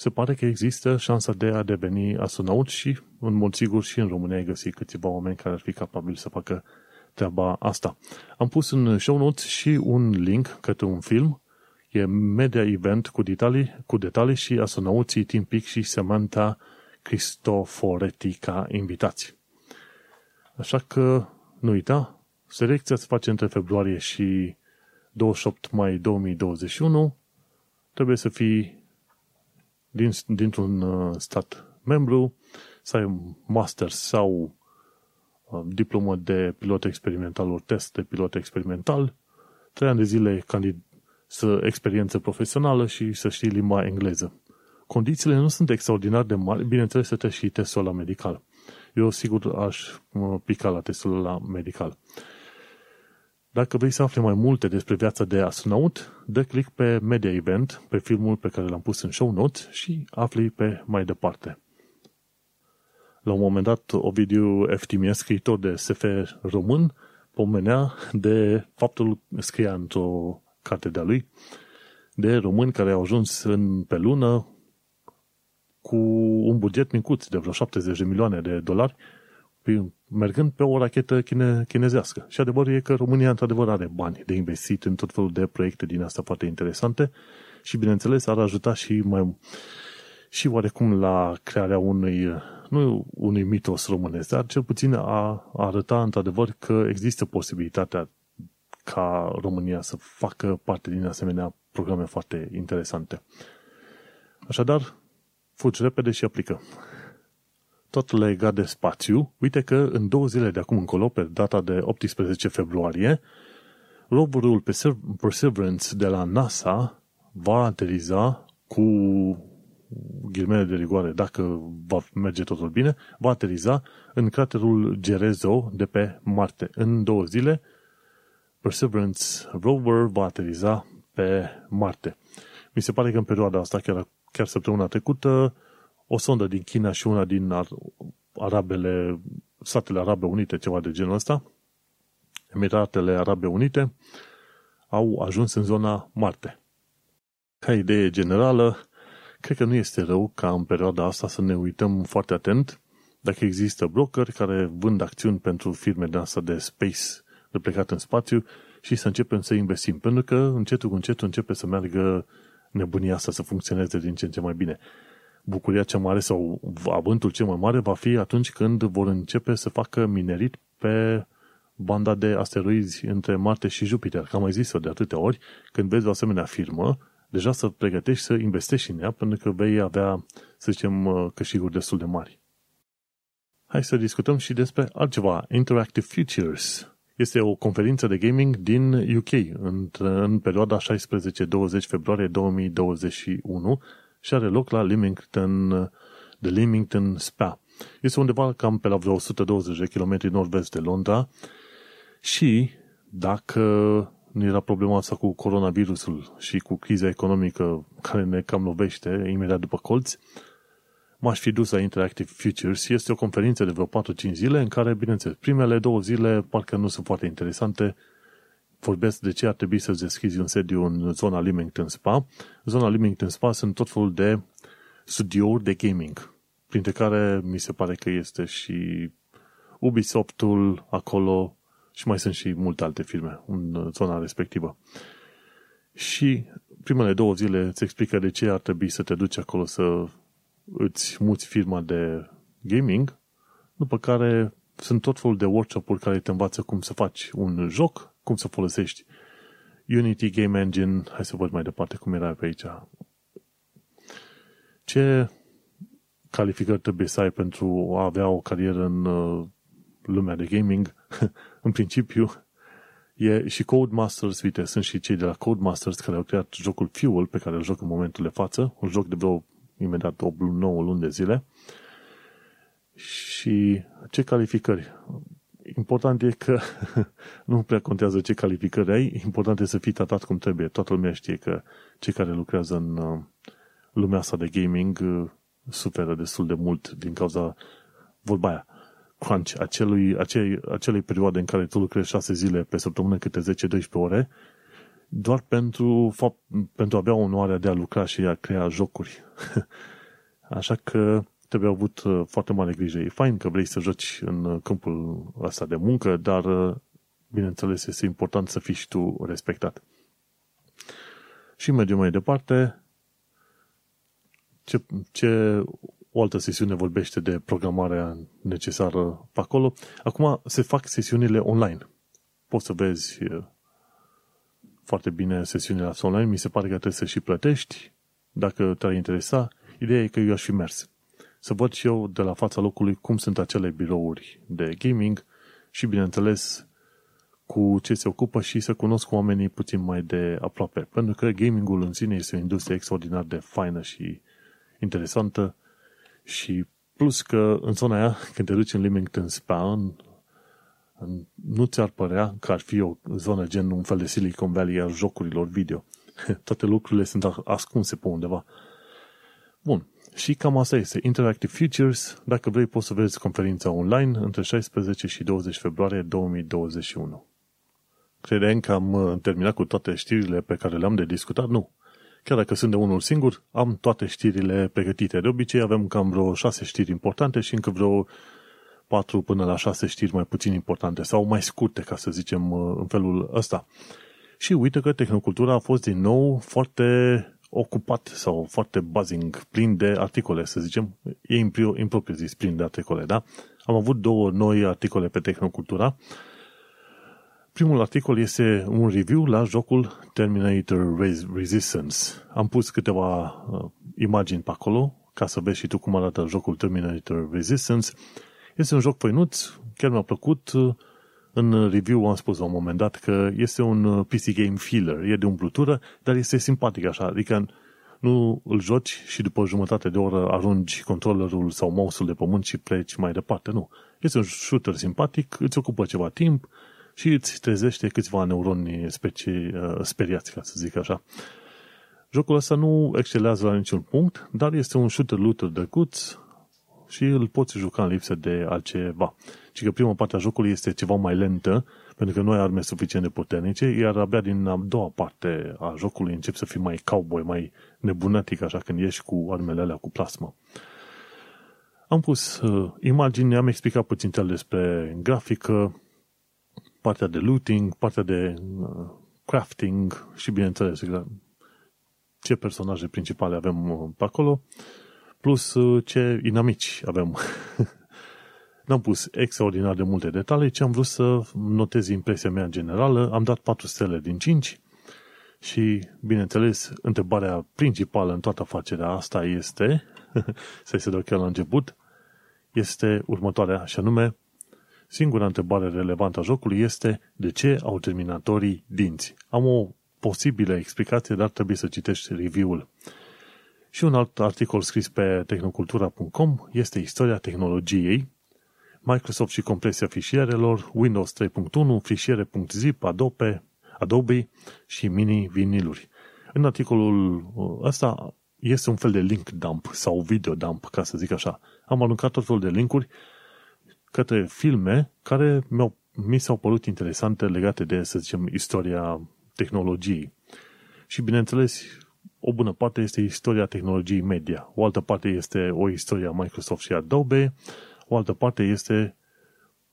se pare că există șansa de a deveni astronaut și, în mod sigur, și în România ai găsit câțiva oameni care ar fi capabili să facă treaba asta. Am pus în show notes și un link către un film. E media event cu detalii, cu detalii și astronauții Tim Peake și Samantha Cristoforetti ca invitați. Așa că nu uita, selecția se face între februarie și 28 mai 2021. Trebuie să fii din, dintr-un uh, stat membru, să ai master sau uh, diplomă de pilot experimental, ori test de pilot experimental, trei ani de zile candid- să experiență profesională și să știi limba engleză. Condițiile nu sunt extraordinar de mari, bineînțeles să te și testul la medical. Eu sigur aș pica la testul la medical. Dacă vrei să afli mai multe despre viața de astronaut, dă click pe Media Event, pe filmul pe care l-am pus în show notes și afli pe mai departe. La un moment dat, Ovidiu Eftimie, scriitor de SF român, pomenea de faptul, scria într-o carte de-a lui, de români care au ajuns în, pe lună cu un buget micuț de vreo 70 de milioane de dolari, mergând pe o rachetă chine, chinezească. Și adevărul e că România, într-adevăr, are bani de investit în tot felul de proiecte din astea foarte interesante și, bineînțeles, ar ajuta și mai și oarecum la crearea unui, nu unui mitos românesc, dar cel puțin a arăta într-adevăr că există posibilitatea ca România să facă parte din asemenea programe foarte interesante. Așadar, fugi repede și aplică. Tot legat de spațiu, uite că în două zile de acum încolo, pe data de 18 februarie, roverul Perseverance de la NASA va ateriza cu ghilmele de rigoare, dacă va merge totul bine, va ateriza în craterul Gerezo de pe Marte. În două zile, Perseverance rover va ateriza pe Marte. Mi se pare că în perioada asta, chiar, chiar săptămâna trecută, o sondă din China și una din Arabele, Statele Arabe Unite, ceva de genul ăsta, Emiratele Arabe Unite, au ajuns în zona Marte. Ca idee generală, cred că nu este rău ca în perioada asta să ne uităm foarte atent dacă există brokeri care vând acțiuni pentru firme de asta de space, de plecat în spațiu și să începem să investim. Pentru că încetul cu încetul începe să meargă nebunia asta, să funcționeze din ce în ce mai bine bucuria cea mare sau avântul cel mai mare va fi atunci când vor începe să facă minerit pe banda de asteroizi între Marte și Jupiter. Cam mai zis-o de atâtea ori, când vezi o asemenea firmă, deja să pregătești să investești în ea, pentru că vei avea, să zicem, uh, câștiguri destul de mari. Hai să discutăm și despre altceva, Interactive Futures. Este o conferință de gaming din UK în, în perioada 16-20 februarie 2021 și are loc la Leamington, de Leamington Spa. Este undeva cam pe la vreo 120 de km nord-vest de Londra și dacă nu era problema asta cu coronavirusul și cu criza economică care ne cam lovește imediat după colț, m-aș fi dus la Interactive Futures. Este o conferință de vreo 4-5 zile în care, bineînțeles, primele două zile parcă nu sunt foarte interesante, vorbesc de ce ar trebui să-ți deschizi un sediu în zona Leamington Spa. În zona Leamington Spa sunt tot felul de studiouri de gaming, printre care mi se pare că este și Ubisoftul acolo și mai sunt și multe alte firme în zona respectivă. Și primele două zile îți explică de ce ar trebui să te duci acolo să îți muți firma de gaming, după care sunt tot felul de workshop-uri care te învață cum să faci un joc, cum să folosești Unity Game Engine, hai să văd mai departe cum era pe aici. Ce calificări trebuie să ai pentru a avea o carieră în uh, lumea de gaming? [LAUGHS] în principiu, e și Codemasters, uite, sunt și cei de la Codemasters care au creat jocul Fuel, pe care îl joc în momentul de față, un joc de vreo imediat 8, 9 luni de zile. Și ce calificări? Important e că [LAUGHS] nu prea contează ce calificări ai, important e să fii tratat cum trebuie. Toată lumea știe că cei care lucrează în uh, lumea asta de gaming uh, suferă destul de mult din cauza vorba aia crunch, acelui, acelei, acelei perioade în care tu lucrezi 6 zile pe săptămână câte 10-12 ore, doar pentru, fapt, pentru a avea onoarea de a lucra și a crea jocuri. [LAUGHS] Așa că trebuie avut uh, foarte mare grijă. E fain că vrei să joci în uh, câmpul ăsta de muncă, dar uh, bineînțeles este important să fii și tu respectat. Și mergem mai departe. Ce, ce o altă sesiune vorbește de programarea necesară pe acolo. Acum se fac sesiunile online. Poți să vezi foarte bine sesiunile astea online. Mi se pare că trebuie să și plătești dacă te-ar interesa. Ideea e că eu aș fi mers să văd și eu de la fața locului cum sunt acele birouri de gaming și, bineînțeles, cu ce se ocupă și să cunosc oamenii puțin mai de aproape. Pentru că gamingul în sine este o industrie extraordinar de faină și interesantă și plus că în zona aia, când te duci în Leamington Spa, în, în, nu ți-ar părea că ar fi o zonă gen un fel de Silicon Valley a jocurilor video. [LAUGHS] Toate lucrurile sunt ascunse pe undeva. Bun, și cam asta este. Interactive Futures. Dacă vrei, poți să vezi conferința online între 16 și 20 februarie 2021. Credeam că am uh, terminat cu toate știrile pe care le-am de discutat? Nu. Chiar dacă sunt de unul singur, am toate știrile pregătite. De obicei avem cam vreo 6 știri importante și încă vreo 4 până la 6 știri mai puțin importante sau mai scurte, ca să zicem, uh, în felul ăsta. Și uite că tehnocultura a fost din nou foarte ocupat sau foarte buzzing, plin de articole, să zicem, e impropriu zis plin de articole, da? Am avut două noi articole pe Tehnocultura. Primul articol este un review la jocul Terminator Resistance. Am pus câteva uh, imagini pe acolo, ca să vezi și tu cum arată jocul Terminator Resistance. Este un joc făinuț, chiar mi-a plăcut, uh, în review am spus la un moment dat că este un uh, PC game filler, e de umplutură, dar este simpatic așa, adică nu îl joci și după o jumătate de oră arunci controllerul sau mouse-ul de pământ și pleci mai departe, nu. Este un shooter simpatic, îți ocupă ceva timp și îți trezește câțiva neuroni speci, uh, speriați, ca să zic așa. Jocul ăsta nu excelează la niciun punct, dar este un shooter-looter drăguț și îl poți juca în lipsă de altceva ci că prima parte a jocului este ceva mai lentă, pentru că nu ai arme suficient de puternice, iar abia din a doua parte a jocului încep să fii mai cowboy, mai nebunatic, așa când ieși cu armele alea cu plasmă. Am pus uh, imagini, am explicat puțin despre grafică, partea de looting, partea de uh, crafting și, bineînțeles, ce personaje principale avem uh, pe acolo, plus uh, ce inamici avem [LAUGHS] N-am pus extraordinar de multe detalii, ci am vrut să notez impresia mea generală. Am dat 4 stele din 5 și, bineînțeles, întrebarea principală în toată afacerea asta este, [LAUGHS] să-i se dau chiar la început, este următoarea, și anume, singura întrebare relevantă a jocului este de ce au terminatorii dinți. Am o posibilă explicație, dar trebuie să citești review-ul. Și un alt articol scris pe tehnocultura.com este istoria tehnologiei Microsoft și compresia fișierelor, Windows 3.1, fișiere.zip, Adobe, Adobe și mini-viniluri. În articolul ăsta este un fel de link dump sau video dump, ca să zic așa. Am aruncat tot felul de linkuri către filme care mi-au, mi s-au părut interesante legate de, să zicem, istoria tehnologiei. Și, bineînțeles, o bună parte este istoria tehnologiei media. O altă parte este o istorie a Microsoft și Adobe, o altă parte este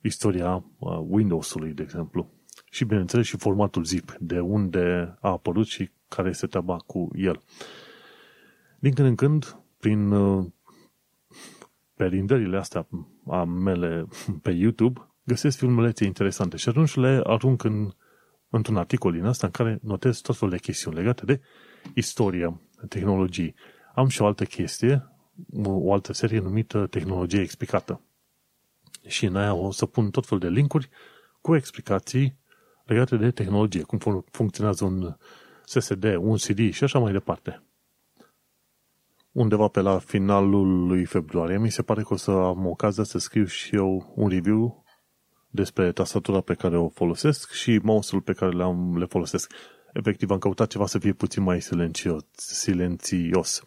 istoria Windows-ului, de exemplu. Și, bineînțeles, și formatul zip, de unde a apărut și care este treaba cu el. Din când în când, prin uh, perindările astea a mele pe YouTube, găsesc filmulețe interesante și atunci le arunc în, într-un articol din asta în care notez tot felul de chestiuni legate de istoria tehnologiei. Am și o altă chestie, o altă serie numită Tehnologie explicată. Și în aia o să pun tot felul de linkuri cu explicații legate de tehnologie, cum funcționează un SSD, un CD și așa mai departe. Undeva pe la finalul lui februarie, mi se pare că o să am ocazia să scriu și eu un review despre tastatura pe care o folosesc și mouse-ul pe care le-am, le folosesc. Efectiv, am căutat ceva să fie puțin mai silențios. silențios.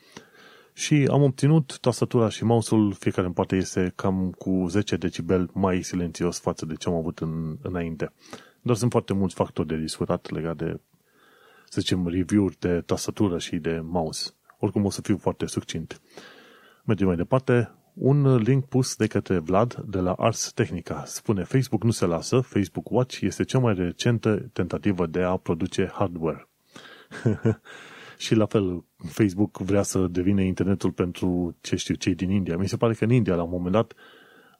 Și am obținut tastatura și mouse-ul, fiecare în parte este cam cu 10 decibel mai silențios față de ce am avut în, înainte. Dar sunt foarte mulți factori de discutat legat de, să zicem, review-uri de tastatură și de mouse. Oricum o să fiu foarte succint. Mergem mai departe. Un link pus de către Vlad de la Ars Technica. Spune, Facebook nu se lasă, Facebook Watch este cea mai recentă tentativă de a produce hardware. [LAUGHS] și la fel, Facebook vrea să devină internetul pentru, ce știu, cei din India. Mi se pare că în India, la un moment dat,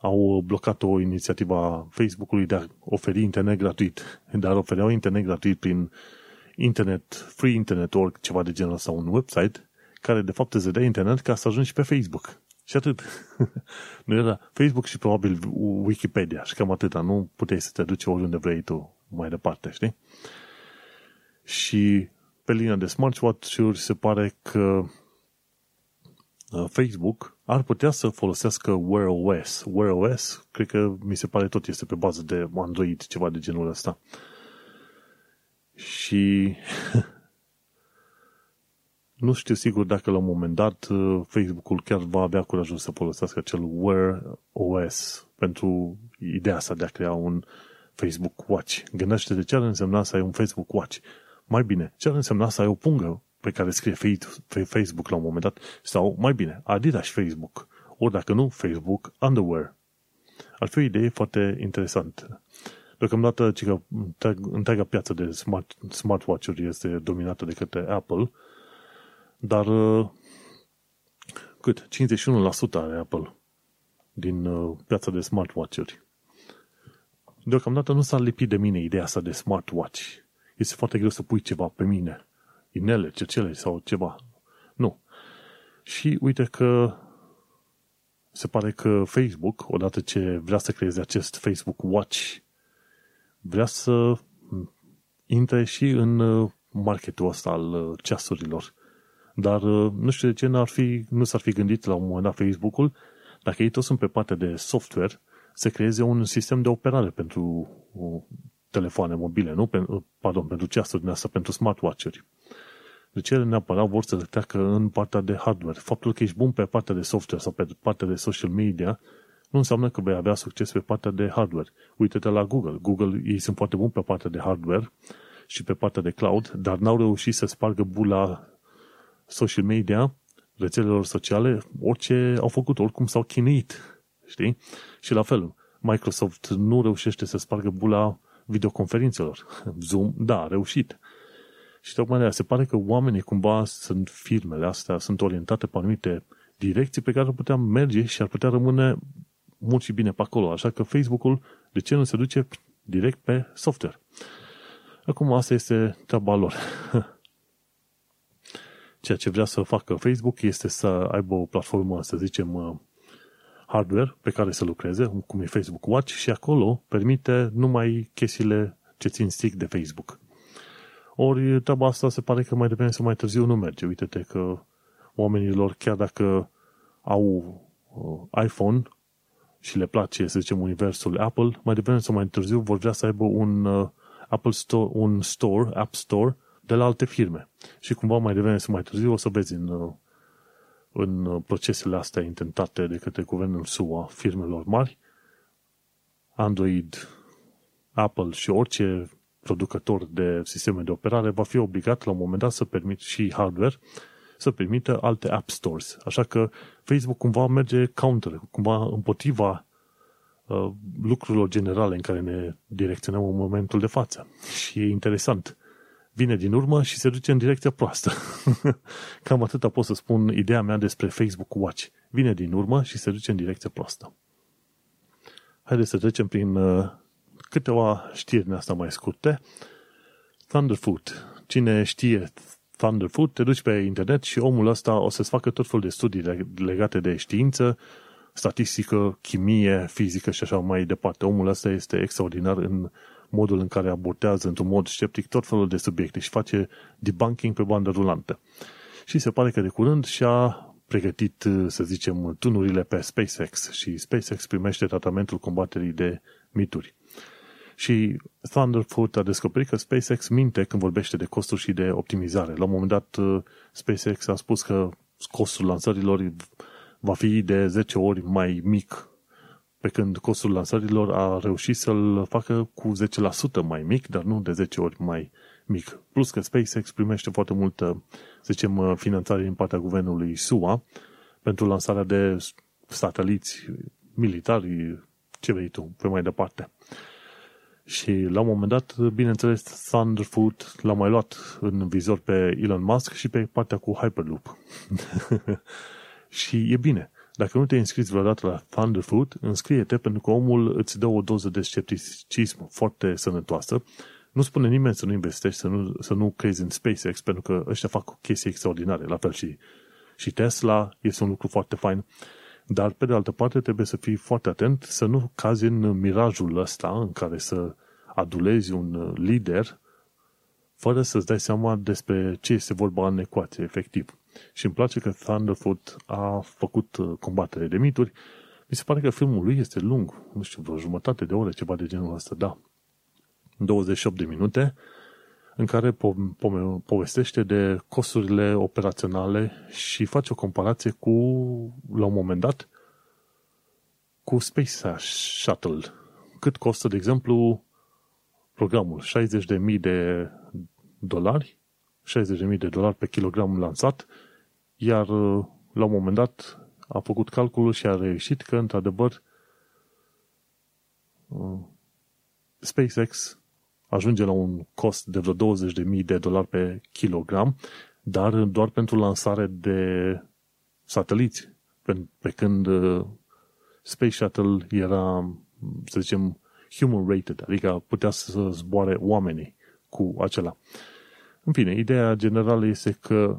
au blocat o inițiativă a Facebook-ului de a oferi internet gratuit, dar ofereau internet gratuit prin internet, free internet org, ceva de genul sau un website, care de fapt îți dea internet ca să ajungi pe Facebook. Și atât. [LAUGHS] nu era Facebook și probabil Wikipedia și cam atâta. Nu puteai să te duci oriunde vrei tu mai departe, știi? Și pe linia de smartwatch-uri se pare că uh, Facebook ar putea să folosească Wear OS. Wear OS, cred că mi se pare tot este pe bază de Android, ceva de genul ăsta. Și [LAUGHS] nu știu sigur dacă la un moment dat uh, Facebook-ul chiar va avea curajul să folosească acel Wear OS pentru ideea asta de a crea un Facebook Watch. Gândește de ce ar însemna să ai un Facebook Watch. Mai bine, ce ar însemna să ai o pungă pe care scrie Facebook la un moment dat, sau mai bine, Adidas Facebook, ori dacă nu, Facebook Underwear. Ar fi o idee foarte interesantă. Deocamdată, că întreaga piață de smart, smartwatch-uri este dominată de către Apple, dar uh, cât? 51% are Apple din uh, piața de smartwatch-uri. Deocamdată nu s-a lipit de mine ideea asta de smartwatch. Este foarte greu să pui ceva pe mine inele, cercele sau ceva. Nu. Și uite că se pare că Facebook, odată ce vrea să creeze acest Facebook Watch, vrea să intre și în uh, marketul ăsta al uh, ceasurilor. Dar uh, nu știu de ce n-ar fi, nu s-ar fi gândit la un moment dat Facebook-ul, dacă ei toți sunt pe partea de software, să creeze un sistem de operare pentru telefoane mobile, nu? Pardon, pentru ceasuri din asta, pentru smartwatch-uri. Deci ele neapărat vor să treacă în partea de hardware. Faptul că ești bun pe partea de software sau pe partea de social media nu înseamnă că vei avea succes pe partea de hardware. Uite-te la Google. Google, ei sunt foarte buni pe partea de hardware și pe partea de cloud, dar n-au reușit să spargă bula social media, rețelelor sociale, orice au făcut, oricum s-au chinuit. Știi? Și la fel, Microsoft nu reușește să spargă bula videoconferințelor. Zoom, da, a reușit. Și tocmai de se pare că oamenii cumva sunt firmele astea, sunt orientate pe anumite direcții pe care ar putea merge și ar putea rămâne mult și bine pe acolo. Așa că Facebook-ul, de ce nu se duce direct pe software? Acum asta este treaba lor. [LAUGHS] Ceea ce vrea să facă Facebook este să aibă o platformă, să zicem, hardware pe care să lucreze, cum e Facebook Watch, și acolo permite numai chestiile ce țin strict de Facebook. Ori treaba asta se pare că mai devreme sau mai târziu nu merge. Uite-te că oamenilor, chiar dacă au uh, iPhone și le place, să zicem, universul Apple, mai devreme sau mai târziu vor vrea să aibă un uh, Apple Store, un store, App Store, de la alte firme. Și cumva mai devreme sau mai târziu o să vezi în, uh, în procesele astea intentate de către guvernul SUA, firmelor mari, Android, Apple și orice producător de sisteme de operare va fi obligat la un moment dat să permit și hardware să permită alte app stores. Așa că Facebook cumva merge counter, cumva împotriva uh, lucrurilor generale în care ne direcționăm în momentul de față. Și e interesant. Vine din urmă și se duce în direcția proastă. [LAUGHS] Cam atâta pot să spun ideea mea despre Facebook Watch. Vine din urmă și se duce în direcția proastă. Haideți să trecem prin uh, câteva știri din asta mai scurte. Thunderfoot. Cine știe Thunderfoot, te duci pe internet și omul ăsta o să-ți facă tot felul de studii legate de știință, statistică, chimie, fizică și așa mai departe. Omul ăsta este extraordinar în modul în care abordează într-un mod sceptic tot felul de subiecte și face debunking pe bandă rulantă. Și se pare că de curând și-a pregătit, să zicem, tunurile pe SpaceX și SpaceX primește tratamentul combaterii de mituri. Și Thunderfoot a descoperit că SpaceX minte când vorbește de costuri și de optimizare. La un moment dat, SpaceX a spus că costul lansărilor va fi de 10 ori mai mic pe când costul lansărilor a reușit să-l facă cu 10% mai mic, dar nu de 10 ori mai mic. Plus că SpaceX primește foarte multă, să zicem, finanțare din partea guvernului SUA pentru lansarea de sateliți militari, ce vrei tu, pe mai departe. Și la un moment dat, bineînțeles, Thunderfoot l-a mai luat în vizor pe Elon Musk și pe partea cu Hyperloop. [LAUGHS] și e bine. Dacă nu te-ai înscris vreodată la Thunderfoot, înscrie-te pentru că omul îți dă o doză de scepticism foarte sănătoasă. Nu spune nimeni să nu investești, să nu, să nu crezi în SpaceX, pentru că ăștia fac chestii extraordinare. La fel și, și Tesla este un lucru foarte fain. Dar, pe de altă parte, trebuie să fii foarte atent să nu cazi în mirajul ăsta în care să adulezi un lider fără să-ți dai seama despre ce este vorba în ecuație, efectiv. Și îmi place că Thunderfoot a făcut uh, combatere de mituri. Mi se pare că filmul lui este lung, nu știu, vreo jumătate de oră, ceva de genul ăsta, da. 28 de minute, în care po- po- povestește de costurile operaționale și face o comparație cu, la un moment dat, cu Space Shuttle. Cât costă, de exemplu, programul? 60.000 de dolari, 60.000 de dolari pe kilogram lansat iar uh, la un moment dat a făcut calculul și a reușit că, într-adevăr, uh, SpaceX ajunge la un cost de vreo 20.000 de dolari pe kilogram, dar doar pentru lansare de sateliți. Pe, pe când uh, Space Shuttle era, să zicem, human rated, adică putea să zboare oamenii cu acela. În fine, ideea generală este că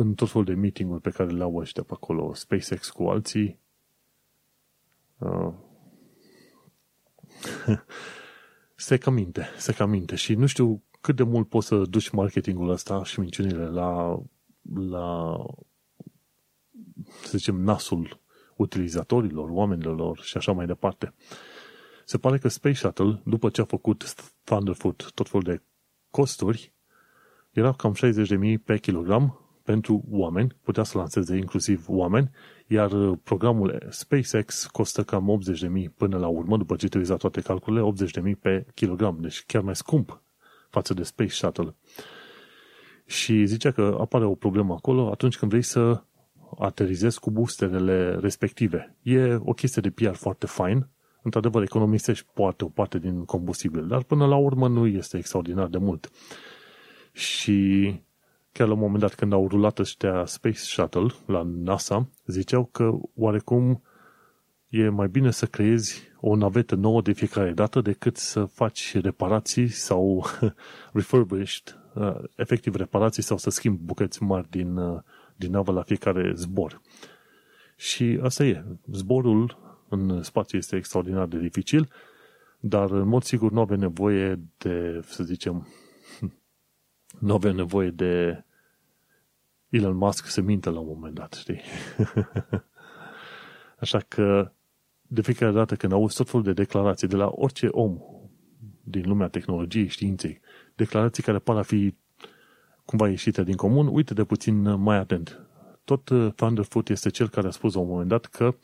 în tot felul de meeting-uri pe care le au ăștia pe acolo, SpaceX cu alții, uh, [LAUGHS] se cam minte, se cam minte și nu știu cât de mult poți să duci marketingul ăsta și minciunile la, la să zicem, nasul utilizatorilor, oamenilor și așa mai departe. Se pare că Space Shuttle, după ce a făcut Thunderfoot tot felul de costuri, era cam 60.000 pe kilogram pentru oameni, putea să lanseze inclusiv oameni, iar uh, programul SpaceX costă cam 80.000 până la urmă, după ce utiliza toate calculele, 80.000 pe kilogram, deci chiar mai scump față de Space Shuttle. Și zicea că apare o problemă acolo atunci când vrei să aterizezi cu boosterele respective. E o chestie de PR foarte fain, într-adevăr economisești poate o parte din combustibil, dar până la urmă nu este extraordinar de mult. Și chiar la un moment dat când au rulat ăștia Space Shuttle la NASA, ziceau că oarecum e mai bine să creezi o navetă nouă de fiecare dată decât să faci reparații sau [LAUGHS] refurbished, uh, efectiv reparații sau să schimbi bucăți mari din, uh, din navă la fiecare zbor. Și asta e. Zborul în spațiu este extraordinar de dificil, dar în mod sigur nu avem nevoie de, să zicem, [LAUGHS] nu avem nevoie de Elon Musk să mintă la un moment dat, știi? [LAUGHS] Așa că de fiecare dată când auzi tot felul de declarații de la orice om din lumea tehnologiei, științei, declarații care par a fi cumva ieșite din comun, uite de puțin mai atent. Tot uh, Thunderfoot este cel care a spus la un moment dat că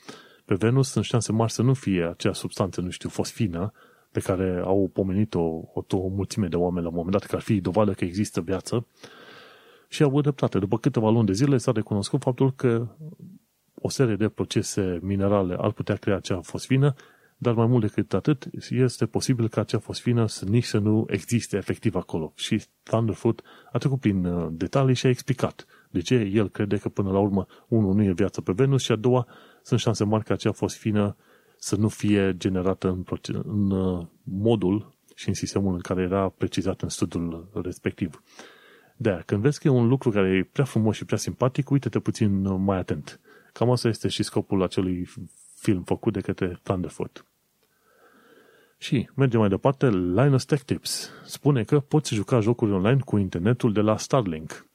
pe Venus sunt șanse mari să nu fie acea substanță, nu știu, fosfină, pe care au pomenit-o o, o mulțime de oameni la un moment dat, că ar fi dovadă că există viață, și au avut dreptate. După câteva luni de zile s-a recunoscut faptul că o serie de procese minerale ar putea crea acea fosfină, dar mai mult decât atât, este posibil ca acea fosfină să nici să nu existe efectiv acolo. Și Thunderfoot a trecut prin uh, detalii și a explicat de ce el crede că până la urmă, unul, nu e viață pe Venus și a doua, sunt șanse mari ca acea fosfină să nu fie generată în, în uh, modul și în sistemul în care era precizat în studiul respectiv. De când vezi că e un lucru care e prea frumos și prea simpatic, uite-te puțin uh, mai atent. Cam asta este și scopul acelui film făcut de către Thunderfoot. Și mergem mai departe, Linus Tech Tips spune că poți juca jocuri online cu internetul de la Starlink.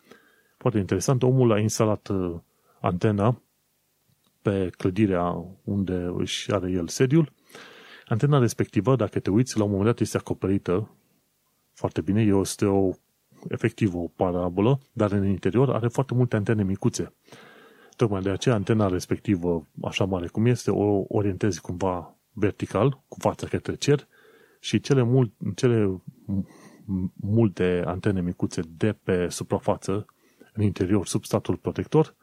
Foarte interesant, omul a instalat uh, antena pe clădirea unde își are el sediul. Antena respectivă, dacă te uiți, la un moment dat este acoperită foarte bine, este o, efectiv o parabolă, dar în interior are foarte multe antene micuțe. Tocmai de aceea antena respectivă, așa mare cum este, o orientezi cumva vertical, cu fața către cer, și cele, mult, cele multe antene micuțe de pe suprafață, în interior, sub statul protector,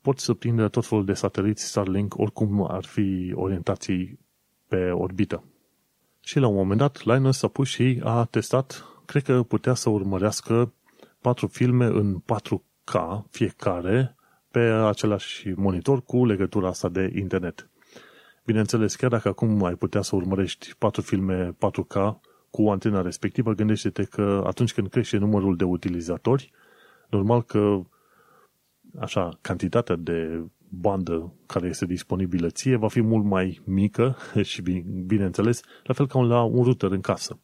pot să prindă tot felul de sateliți Starlink, oricum ar fi orientații pe orbită. Și la un moment dat, Linus a pus și a testat, cred că putea să urmărească patru filme în 4K fiecare pe același monitor cu legătura asta de internet. Bineînțeles, chiar dacă acum ai putea să urmărești patru filme 4K cu antena respectivă, gândește-te că atunci când crește numărul de utilizatori, normal că așa, cantitatea de bandă care este disponibilă ție va fi mult mai mică [LAUGHS] și, bineînțeles, la fel ca la un router în casă.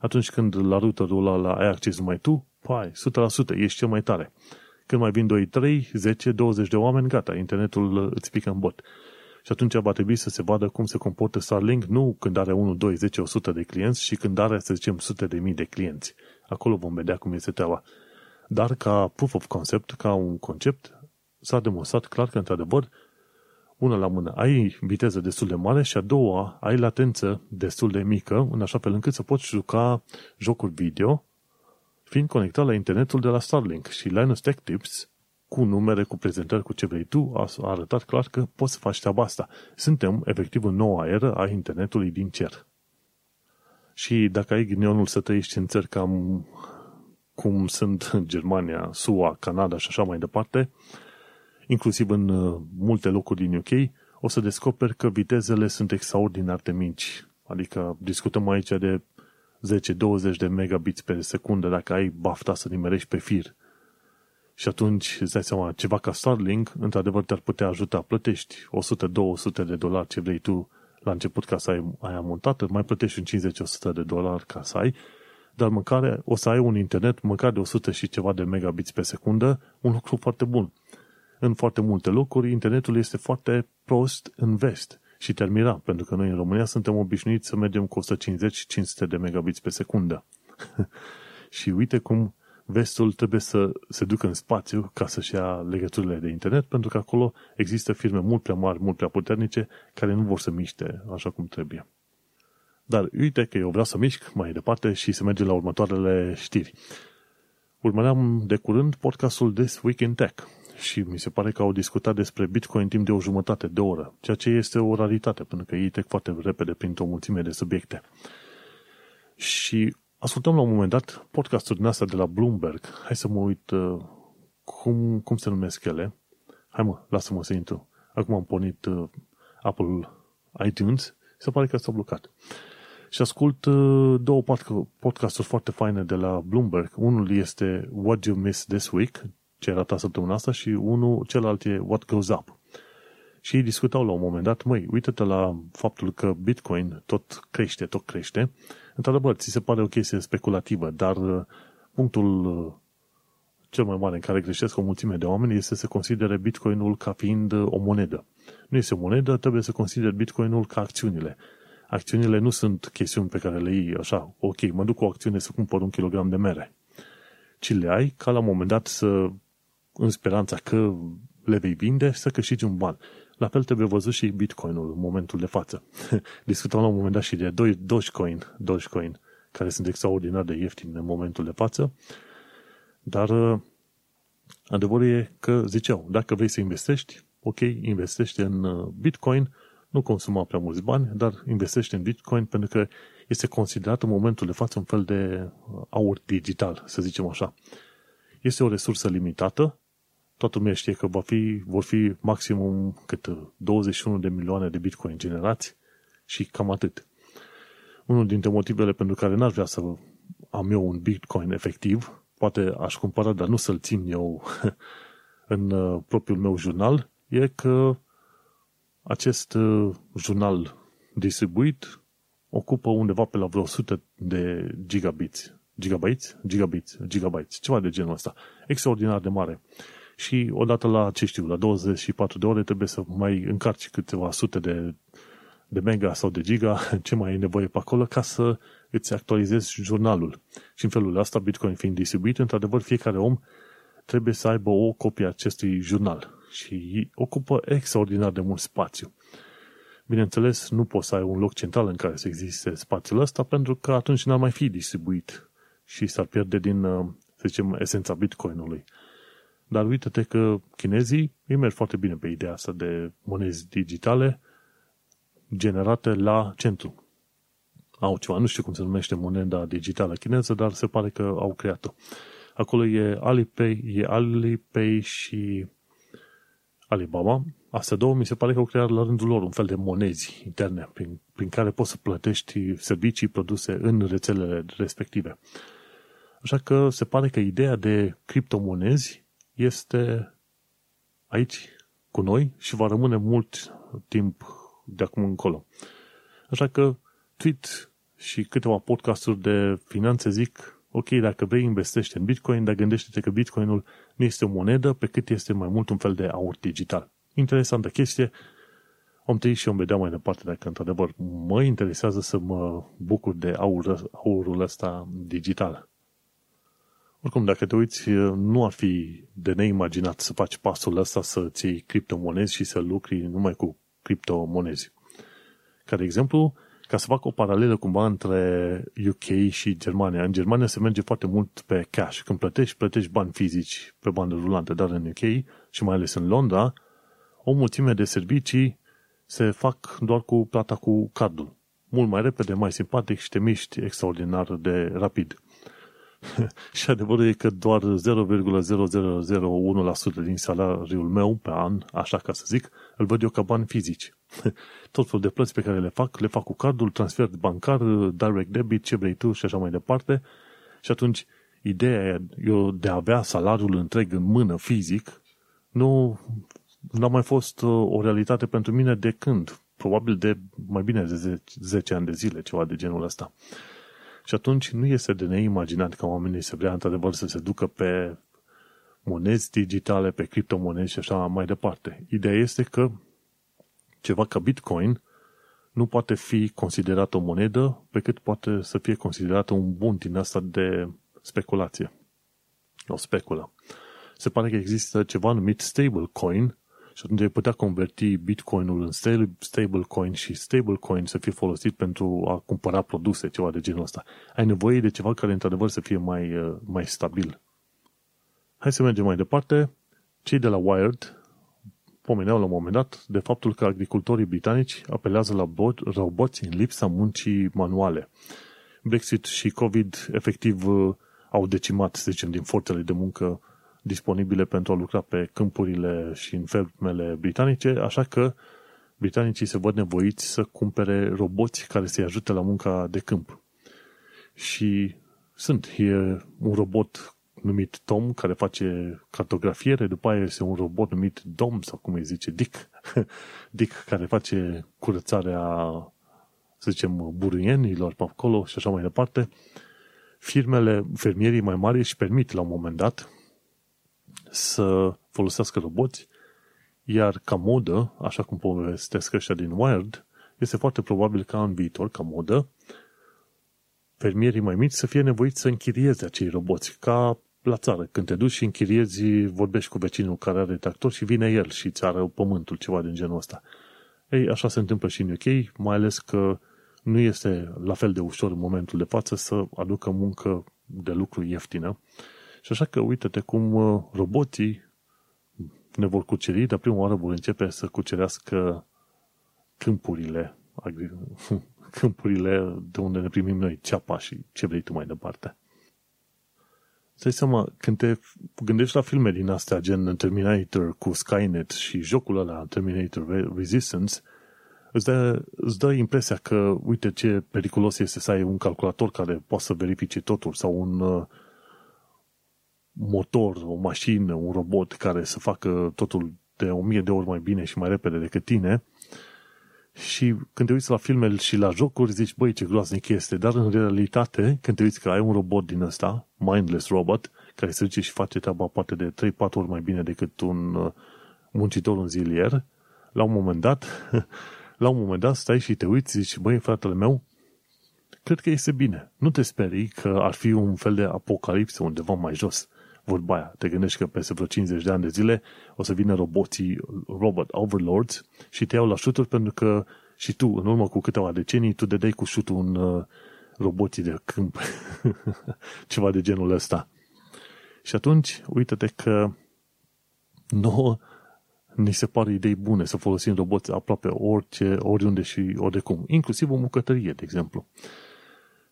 Atunci când la routerul ăla ai acces numai tu, pai, 100%, ești cel mai tare. Când mai vin 2, 3, 10, 20 de oameni, gata, internetul îți pică în bot. Și atunci va trebui să se vadă cum se comportă Starlink, nu când are 1, 2, 10, 100 de clienți, și când are, să zicem, sute de mii de clienți. Acolo vom vedea cum este treaba. Dar ca proof of concept, ca un concept, s-a demonstrat clar că, într-adevăr, una la mână, ai viteză destul de mare și a doua, ai latență destul de mică, în așa fel încât să poți juca jocuri video, fiind conectat la internetul de la Starlink. Și Linus Tech Tips, cu numere, cu prezentări, cu ce vrei tu, a arătat clar că poți să faci treaba asta. Suntem, efectiv, în noua eră a internetului din cer. Și dacă ai ghinionul să trăiești în țări cam cum sunt Germania, SUA, Canada și așa mai departe, inclusiv în uh, multe locuri din UK, o să descoperi că vitezele sunt extraordinar de mici. Adică discutăm aici de 10-20 de megabits pe secundă dacă ai bafta să nimerești pe fir. Și atunci îți dai seama, ceva ca Starlink, într-adevăr te-ar putea ajuta. Plătești 100-200 de dolari ce vrei tu la început ca să ai aia montată, mai plătești un 50-100 de dolari ca să ai, dar măcar o să ai un internet măcar de 100 și ceva de megabits pe secundă, un lucru foarte bun în foarte multe locuri, internetul este foarte prost în vest și termina, pentru că noi în România suntem obișnuiți să mergem cu 150-500 de megabits pe secundă. [LAUGHS] și uite cum vestul trebuie să se ducă în spațiu ca să-și ia legăturile de internet, pentru că acolo există firme mult prea mari, mult prea puternice, care nu vor să miște așa cum trebuie. Dar uite că eu vreau să mișc mai departe și să mergem la următoarele știri. Urmăream de curând podcastul This Week in Tech și mi se pare că au discutat despre Bitcoin timp de o jumătate de oră, ceea ce este o raritate, pentru că ei trec foarte repede printr-o mulțime de subiecte. Și ascultăm la un moment dat podcastul din asta de la Bloomberg. Hai să mă uit uh, cum, cum se numesc ele. Hai mă, lasă-mă să intru. Acum am pornit uh, Apple iTunes se pare că s-a blocat. Și ascult uh, două podcasturi foarte faine de la Bloomberg. Unul este What You Miss This Week, ce arată săptămâna asta și unul, celălalt e What Goes Up. Și ei discutau la un moment dat, măi, uite-te la faptul că Bitcoin tot crește, tot crește. Într-adevăr, ți se pare o chestie speculativă, dar uh, punctul uh, cel mai mare în care greșesc o mulțime de oameni este să considere Bitcoinul ca fiind uh, o monedă. Nu este o monedă, trebuie să consideri Bitcoinul ca acțiunile. Acțiunile nu sunt chestiuni pe care le iei așa, ok, mă duc cu o acțiune să cumpăr un kilogram de mere. Ci le ai ca la un moment dat să în speranța că le vei vinde să câștigi un ban. La fel trebuie văzut și Bitcoinul în momentul de față. [LAUGHS] Discutam la un moment dat și de Dogecoin, Dogecoin care sunt extraordinar de ieftini în momentul de față, dar uh, adevărul e că ziceau, dacă vrei să investești, ok, investește în uh, Bitcoin, nu consuma prea mulți bani, dar investește în Bitcoin pentru că este considerat în momentul de față un fel de aur digital, să zicem așa. Este o resursă limitată, toată lumea știe că va fi, vor fi maximum cât 21 de milioane de Bitcoin generați și cam atât. Unul dintre motivele pentru care n-aș vrea să am eu un Bitcoin efectiv, poate aș cumpăra, dar nu să-l țin eu [LAUGHS] în uh, propriul meu jurnal, e că acest uh, jurnal distribuit ocupă undeva pe la vreo 100 de gigabits. Gigabytes? Gigabytes, gigabytes, ceva de genul ăsta. Extraordinar de mare. Și odată la, ce știu, la 24 de ore trebuie să mai încarci câteva sute de, de mega sau de giga, [LAUGHS] ce mai ai nevoie pe acolo, ca să îți actualizezi jurnalul. Și în felul ăsta, Bitcoin fiind distribuit, într-adevăr, fiecare om trebuie să aibă o copie a acestui jurnal și ocupă extraordinar de mult spațiu. Bineînțeles, nu poți să ai un loc central în care să existe spațiul ăsta, pentru că atunci n-ar mai fi distribuit și s-ar pierde din, uh, să zicem, esența Bitcoinului. Dar uite-te că chinezii îi merg foarte bine pe ideea asta de monezi digitale generate la centru. Au ceva, nu știu cum se numește moneda digitală chineză, dar se pare că au creat-o. Acolo e Alipay, e Alipay și Alibaba. Astea două mi se pare că au creat la rândul lor un fel de monezi interne prin, prin care poți să plătești servicii produse în rețelele respective. Așa că se pare că ideea de criptomonezi este aici cu noi și va rămâne mult timp de acum încolo. Așa că tweet și câteva podcasturi de finanțe zic ok, dacă vrei investește în Bitcoin, dar gândește-te că Bitcoinul nu este o monedă, pe cât este mai mult un fel de aur digital. Interesantă chestie, om trăi și om vedea mai departe dacă într-adevăr mă interesează să mă bucur de aur, aurul ăsta digital. Oricum, dacă te uiți, nu ar fi de neimaginat să faci pasul ăsta să-ți iei criptomonezi și să lucri numai cu criptomonezi. Ca de exemplu, ca să fac o paralelă cumva între UK și Germania. În Germania se merge foarte mult pe cash. Când plătești, plătești bani fizici pe bandă rulantă, dar în UK și mai ales în Londra, o mulțime de servicii se fac doar cu plata cu cardul. Mult mai repede, mai simpatic și te miști extraordinar de rapid. [LAUGHS] și adevărul e că doar 0,0001% din salariul meu pe an, așa ca să zic, îl văd eu ca bani fizici. [LAUGHS] Tot felul de plăți pe care le fac, le fac cu cardul, transfer bancar, direct debit, ce vrei tu și așa mai departe. Și atunci, ideea eu de a avea salariul întreg în mână fizic, nu n-a mai fost uh, o realitate pentru mine de când? Probabil de mai bine de 10 ani de zile, ceva de genul ăsta. Și atunci nu este de neimaginat ca oamenii să vrea într-adevăr să se ducă pe monezi digitale, pe criptomonezi și așa mai departe. Ideea este că ceva ca Bitcoin nu poate fi considerat o monedă pe cât poate să fie considerat un bun din asta de speculație. O speculă. Se pare că există ceva numit stablecoin și atunci ai putea converti Bitcoinul în stablecoin și stablecoin să fie folosit pentru a cumpăra produse, ceva de genul ăsta. Ai nevoie de ceva care într-adevăr să fie mai, uh, mai stabil. Hai să mergem mai departe. Cei de la Wired pomeneau la un moment dat de faptul că agricultorii britanici apelează la roboți în lipsa muncii manuale. Brexit și COVID efectiv uh, au decimat, să zicem, din forțele de muncă disponibile pentru a lucra pe câmpurile și în fermele britanice, așa că britanicii se văd nevoiți să cumpere roboți care să-i ajute la munca de câmp. Și sunt, e un robot numit Tom care face cartografiere, după aia este un robot numit Dom sau cum îi zice, Dick, [LAUGHS] Dick care face curățarea, să zicem, buruienilor pe acolo și așa mai departe. Firmele, fermierii mai mari își permit la un moment dat să folosească roboți, iar ca modă, așa cum povestesc ăștia din Wired, este foarte probabil ca în viitor, ca modă, fermierii mai mici să fie nevoiți să închirieze acei roboți, ca la țară. Când te duci și închiriezi, vorbești cu vecinul care are tractor și vine el și îți ară pământul, ceva din genul ăsta. Ei, așa se întâmplă și în UK, mai ales că nu este la fel de ușor în momentul de față să aducă muncă de lucru ieftină și așa că uite-te cum uh, roboții ne vor cuceri, dar prima oară vor începe să cucerească câmpurile, [LAUGHS] câmpurile de unde ne primim noi ceapa și ce vrei tu mai departe. Să seama, când te gândești la filme din astea, gen Terminator cu Skynet și jocul ăla, Terminator Resistance, îți dă, îți dă impresia că, uite ce periculos este să ai un calculator care poate să verifice totul sau un uh, motor, o mașină, un robot care să facă totul de o mie de ori mai bine și mai repede decât tine. Și când te uiți la filme și la jocuri, zici, băi, ce groaznic este, dar în realitate, când te uiți că ai un robot din ăsta, mindless robot, care se duce și face treaba poate de 3-4 ori mai bine decât un uh, muncitor în zilier, la un moment dat, [LAUGHS] la un moment dat stai și te uiți, zici, băi, fratele meu, cred că este bine. Nu te sperii că ar fi un fel de apocalipsă undeva mai jos vorba aia. Te gândești că peste vreo 50 de ani de zile o să vină roboții, robot overlords și te iau la șuturi pentru că și tu, în urmă cu câteva decenii, tu dai cu șutul un uh, roboții de câmp. [LAUGHS] Ceva de genul ăsta. Și atunci, uite-te că nouă ni se pare idei bune să folosim roboți aproape orice, oriunde și oricum. Inclusiv o bucătărie, de exemplu.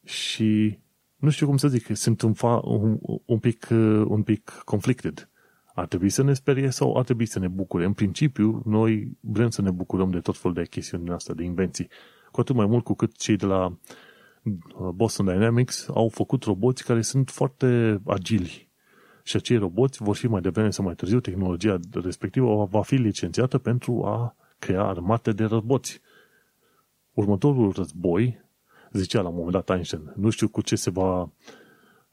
Și nu știu cum să zic, sunt un, fa, un, un, pic, uh, un pic conflicted. Ar trebui să ne sperie sau ar trebui să ne bucure? În principiu, noi vrem să ne bucurăm de tot felul de chestiuni astea, de invenții. Cu atât mai mult cu cât cei de la uh, Boston Dynamics au făcut roboți care sunt foarte agili. Și acei roboți vor fi mai devreme sau mai târziu, tehnologia respectivă va fi licențiată pentru a crea armate de roboți. Următorul război zicea la un moment dat Einstein, nu știu cu ce se va,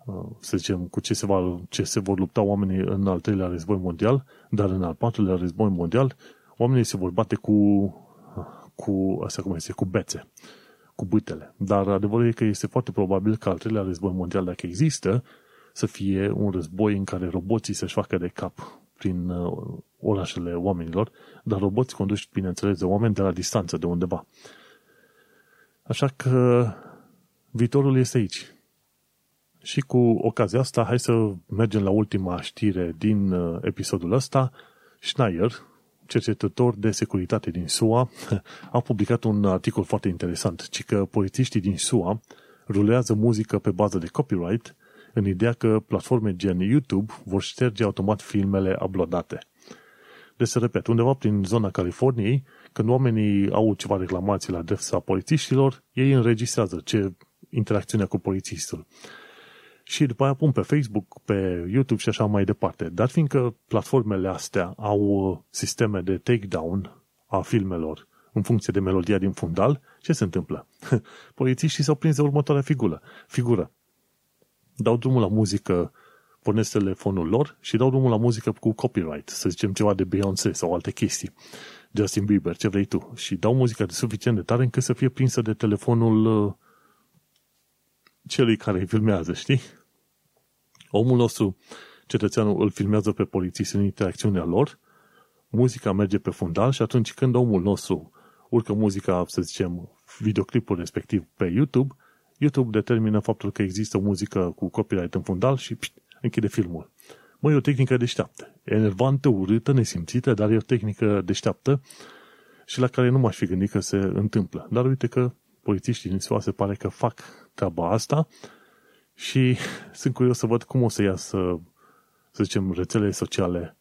uh, să zicem, cu ce se, va, ce se vor lupta oamenii în al treilea război mondial, dar în al patrulea război mondial, oamenii se vor bate cu, cu, asta cum este, cu bețe, cu bâtele. Dar adevărul e că este foarte probabil că al treilea război mondial, dacă există, să fie un război în care roboții să-și facă de cap prin uh, orașele oamenilor, dar roboți conduși, bineînțeles, de oameni de la distanță, de undeva. Așa că viitorul este aici. Și cu ocazia asta, hai să mergem la ultima știre din uh, episodul ăsta. Schneier, cercetător de securitate din SUA, [LAUGHS] a publicat un articol foarte interesant, ci că polițiștii din SUA rulează muzică pe bază de copyright în ideea că platforme gen YouTube vor șterge automat filmele uploadate. Deci, să repet, undeva prin zona Californiei, când oamenii au ceva reclamații la adresa polițiștilor, ei înregistrează ce interacțiunea cu polițistul. Și după aia pun pe Facebook, pe YouTube și așa mai departe. Dar fiindcă platformele astea au sisteme de takedown a filmelor în funcție de melodia din fundal, ce se întâmplă? [LAUGHS] Polițiștii s-au prins de următoarea figură. figură. Dau drumul la muzică, pornesc telefonul lor și dau drumul la muzică cu copyright, să zicem ceva de Beyoncé sau alte chestii. Justin Bieber, ce vrei tu. Și dau muzica de suficient de tare încât să fie prinsă de telefonul uh, celui care îi filmează, știi? Omul nostru, cetățeanul, îl filmează pe polițist în interacțiunea lor, muzica merge pe fundal și atunci când omul nostru urcă muzica, să zicem, videoclipul respectiv pe YouTube, YouTube determină faptul că există o muzică cu copyright în fundal și pșt, închide filmul. Mă, e o tehnică deșteaptă. Enervantă, urâtă, nesimțită, dar e o tehnică deșteaptă și la care nu m-aș fi gândit că se întâmplă. Dar uite că polițiștii din SUA se pare că fac treaba asta și [LAUGHS] sunt curios să văd cum o să iasă, să zicem, rețelele sociale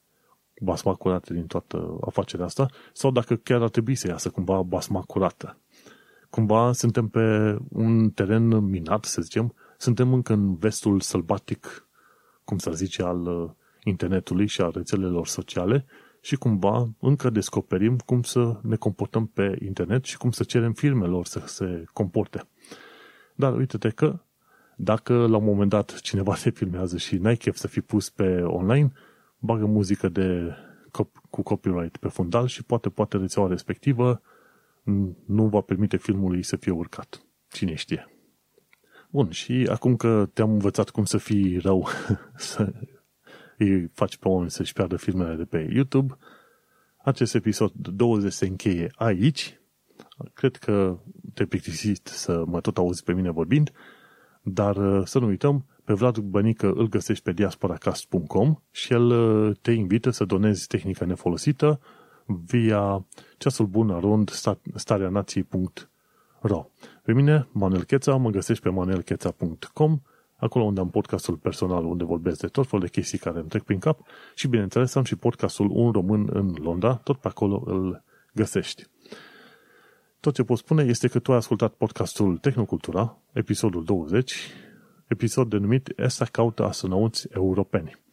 basma curată din toată afacerea asta sau dacă chiar ar trebui să iasă cumva basma curată. Cumva suntem pe un teren minat, să zicem, suntem încă în vestul sălbatic cum să zice, al uh, internetului și a rețelelor sociale și cumva încă descoperim cum să ne comportăm pe internet și cum să cerem firmelor să se comporte. Dar uite-te că dacă la un moment dat cineva [LAUGHS] te filmează și n-ai chef să fii pus pe online, bagă muzică de, cu copyright pe fundal și poate, poate rețeaua respectivă nu va permite filmului să fie urcat. Cine știe. Bun, și acum că te-am învățat cum să fii rău, [LAUGHS] să îi faci pe oameni să-și piardă filmele de pe YouTube, acest episod 20 se încheie aici. Cred că te plictisit să mă tot auzi pe mine vorbind, dar uh, să nu uităm, pe Vlad Bănică îl găsești pe diasporacast.com și el uh, te invită să donezi tehnica nefolosită via ceasul bun arond starea nației.ro Pe mine, Manuel Cheța, mă găsești pe manuelcheța.com acolo unde am podcastul personal unde vorbesc de tot felul de chestii care îmi trec prin cap și bineînțeles am și podcastul Un Român în Londra, tot pe acolo îl găsești. Tot ce pot spune este că tu ai ascultat podcastul Tehnocultura, episodul 20, episod denumit Esta caută astronauți europeni.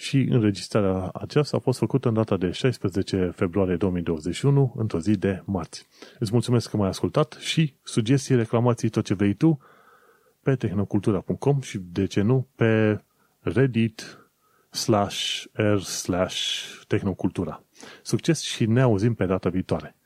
Și înregistrarea aceasta a fost făcută în data de 16 februarie 2021, într-o zi de marți. Îți mulțumesc că m-ai ascultat și sugestii, reclamații, tot ce vrei tu, pe tehnocultura.com și, de ce nu, pe Reddit slash r slash tehnocultura. Succes și ne auzim pe data viitoare!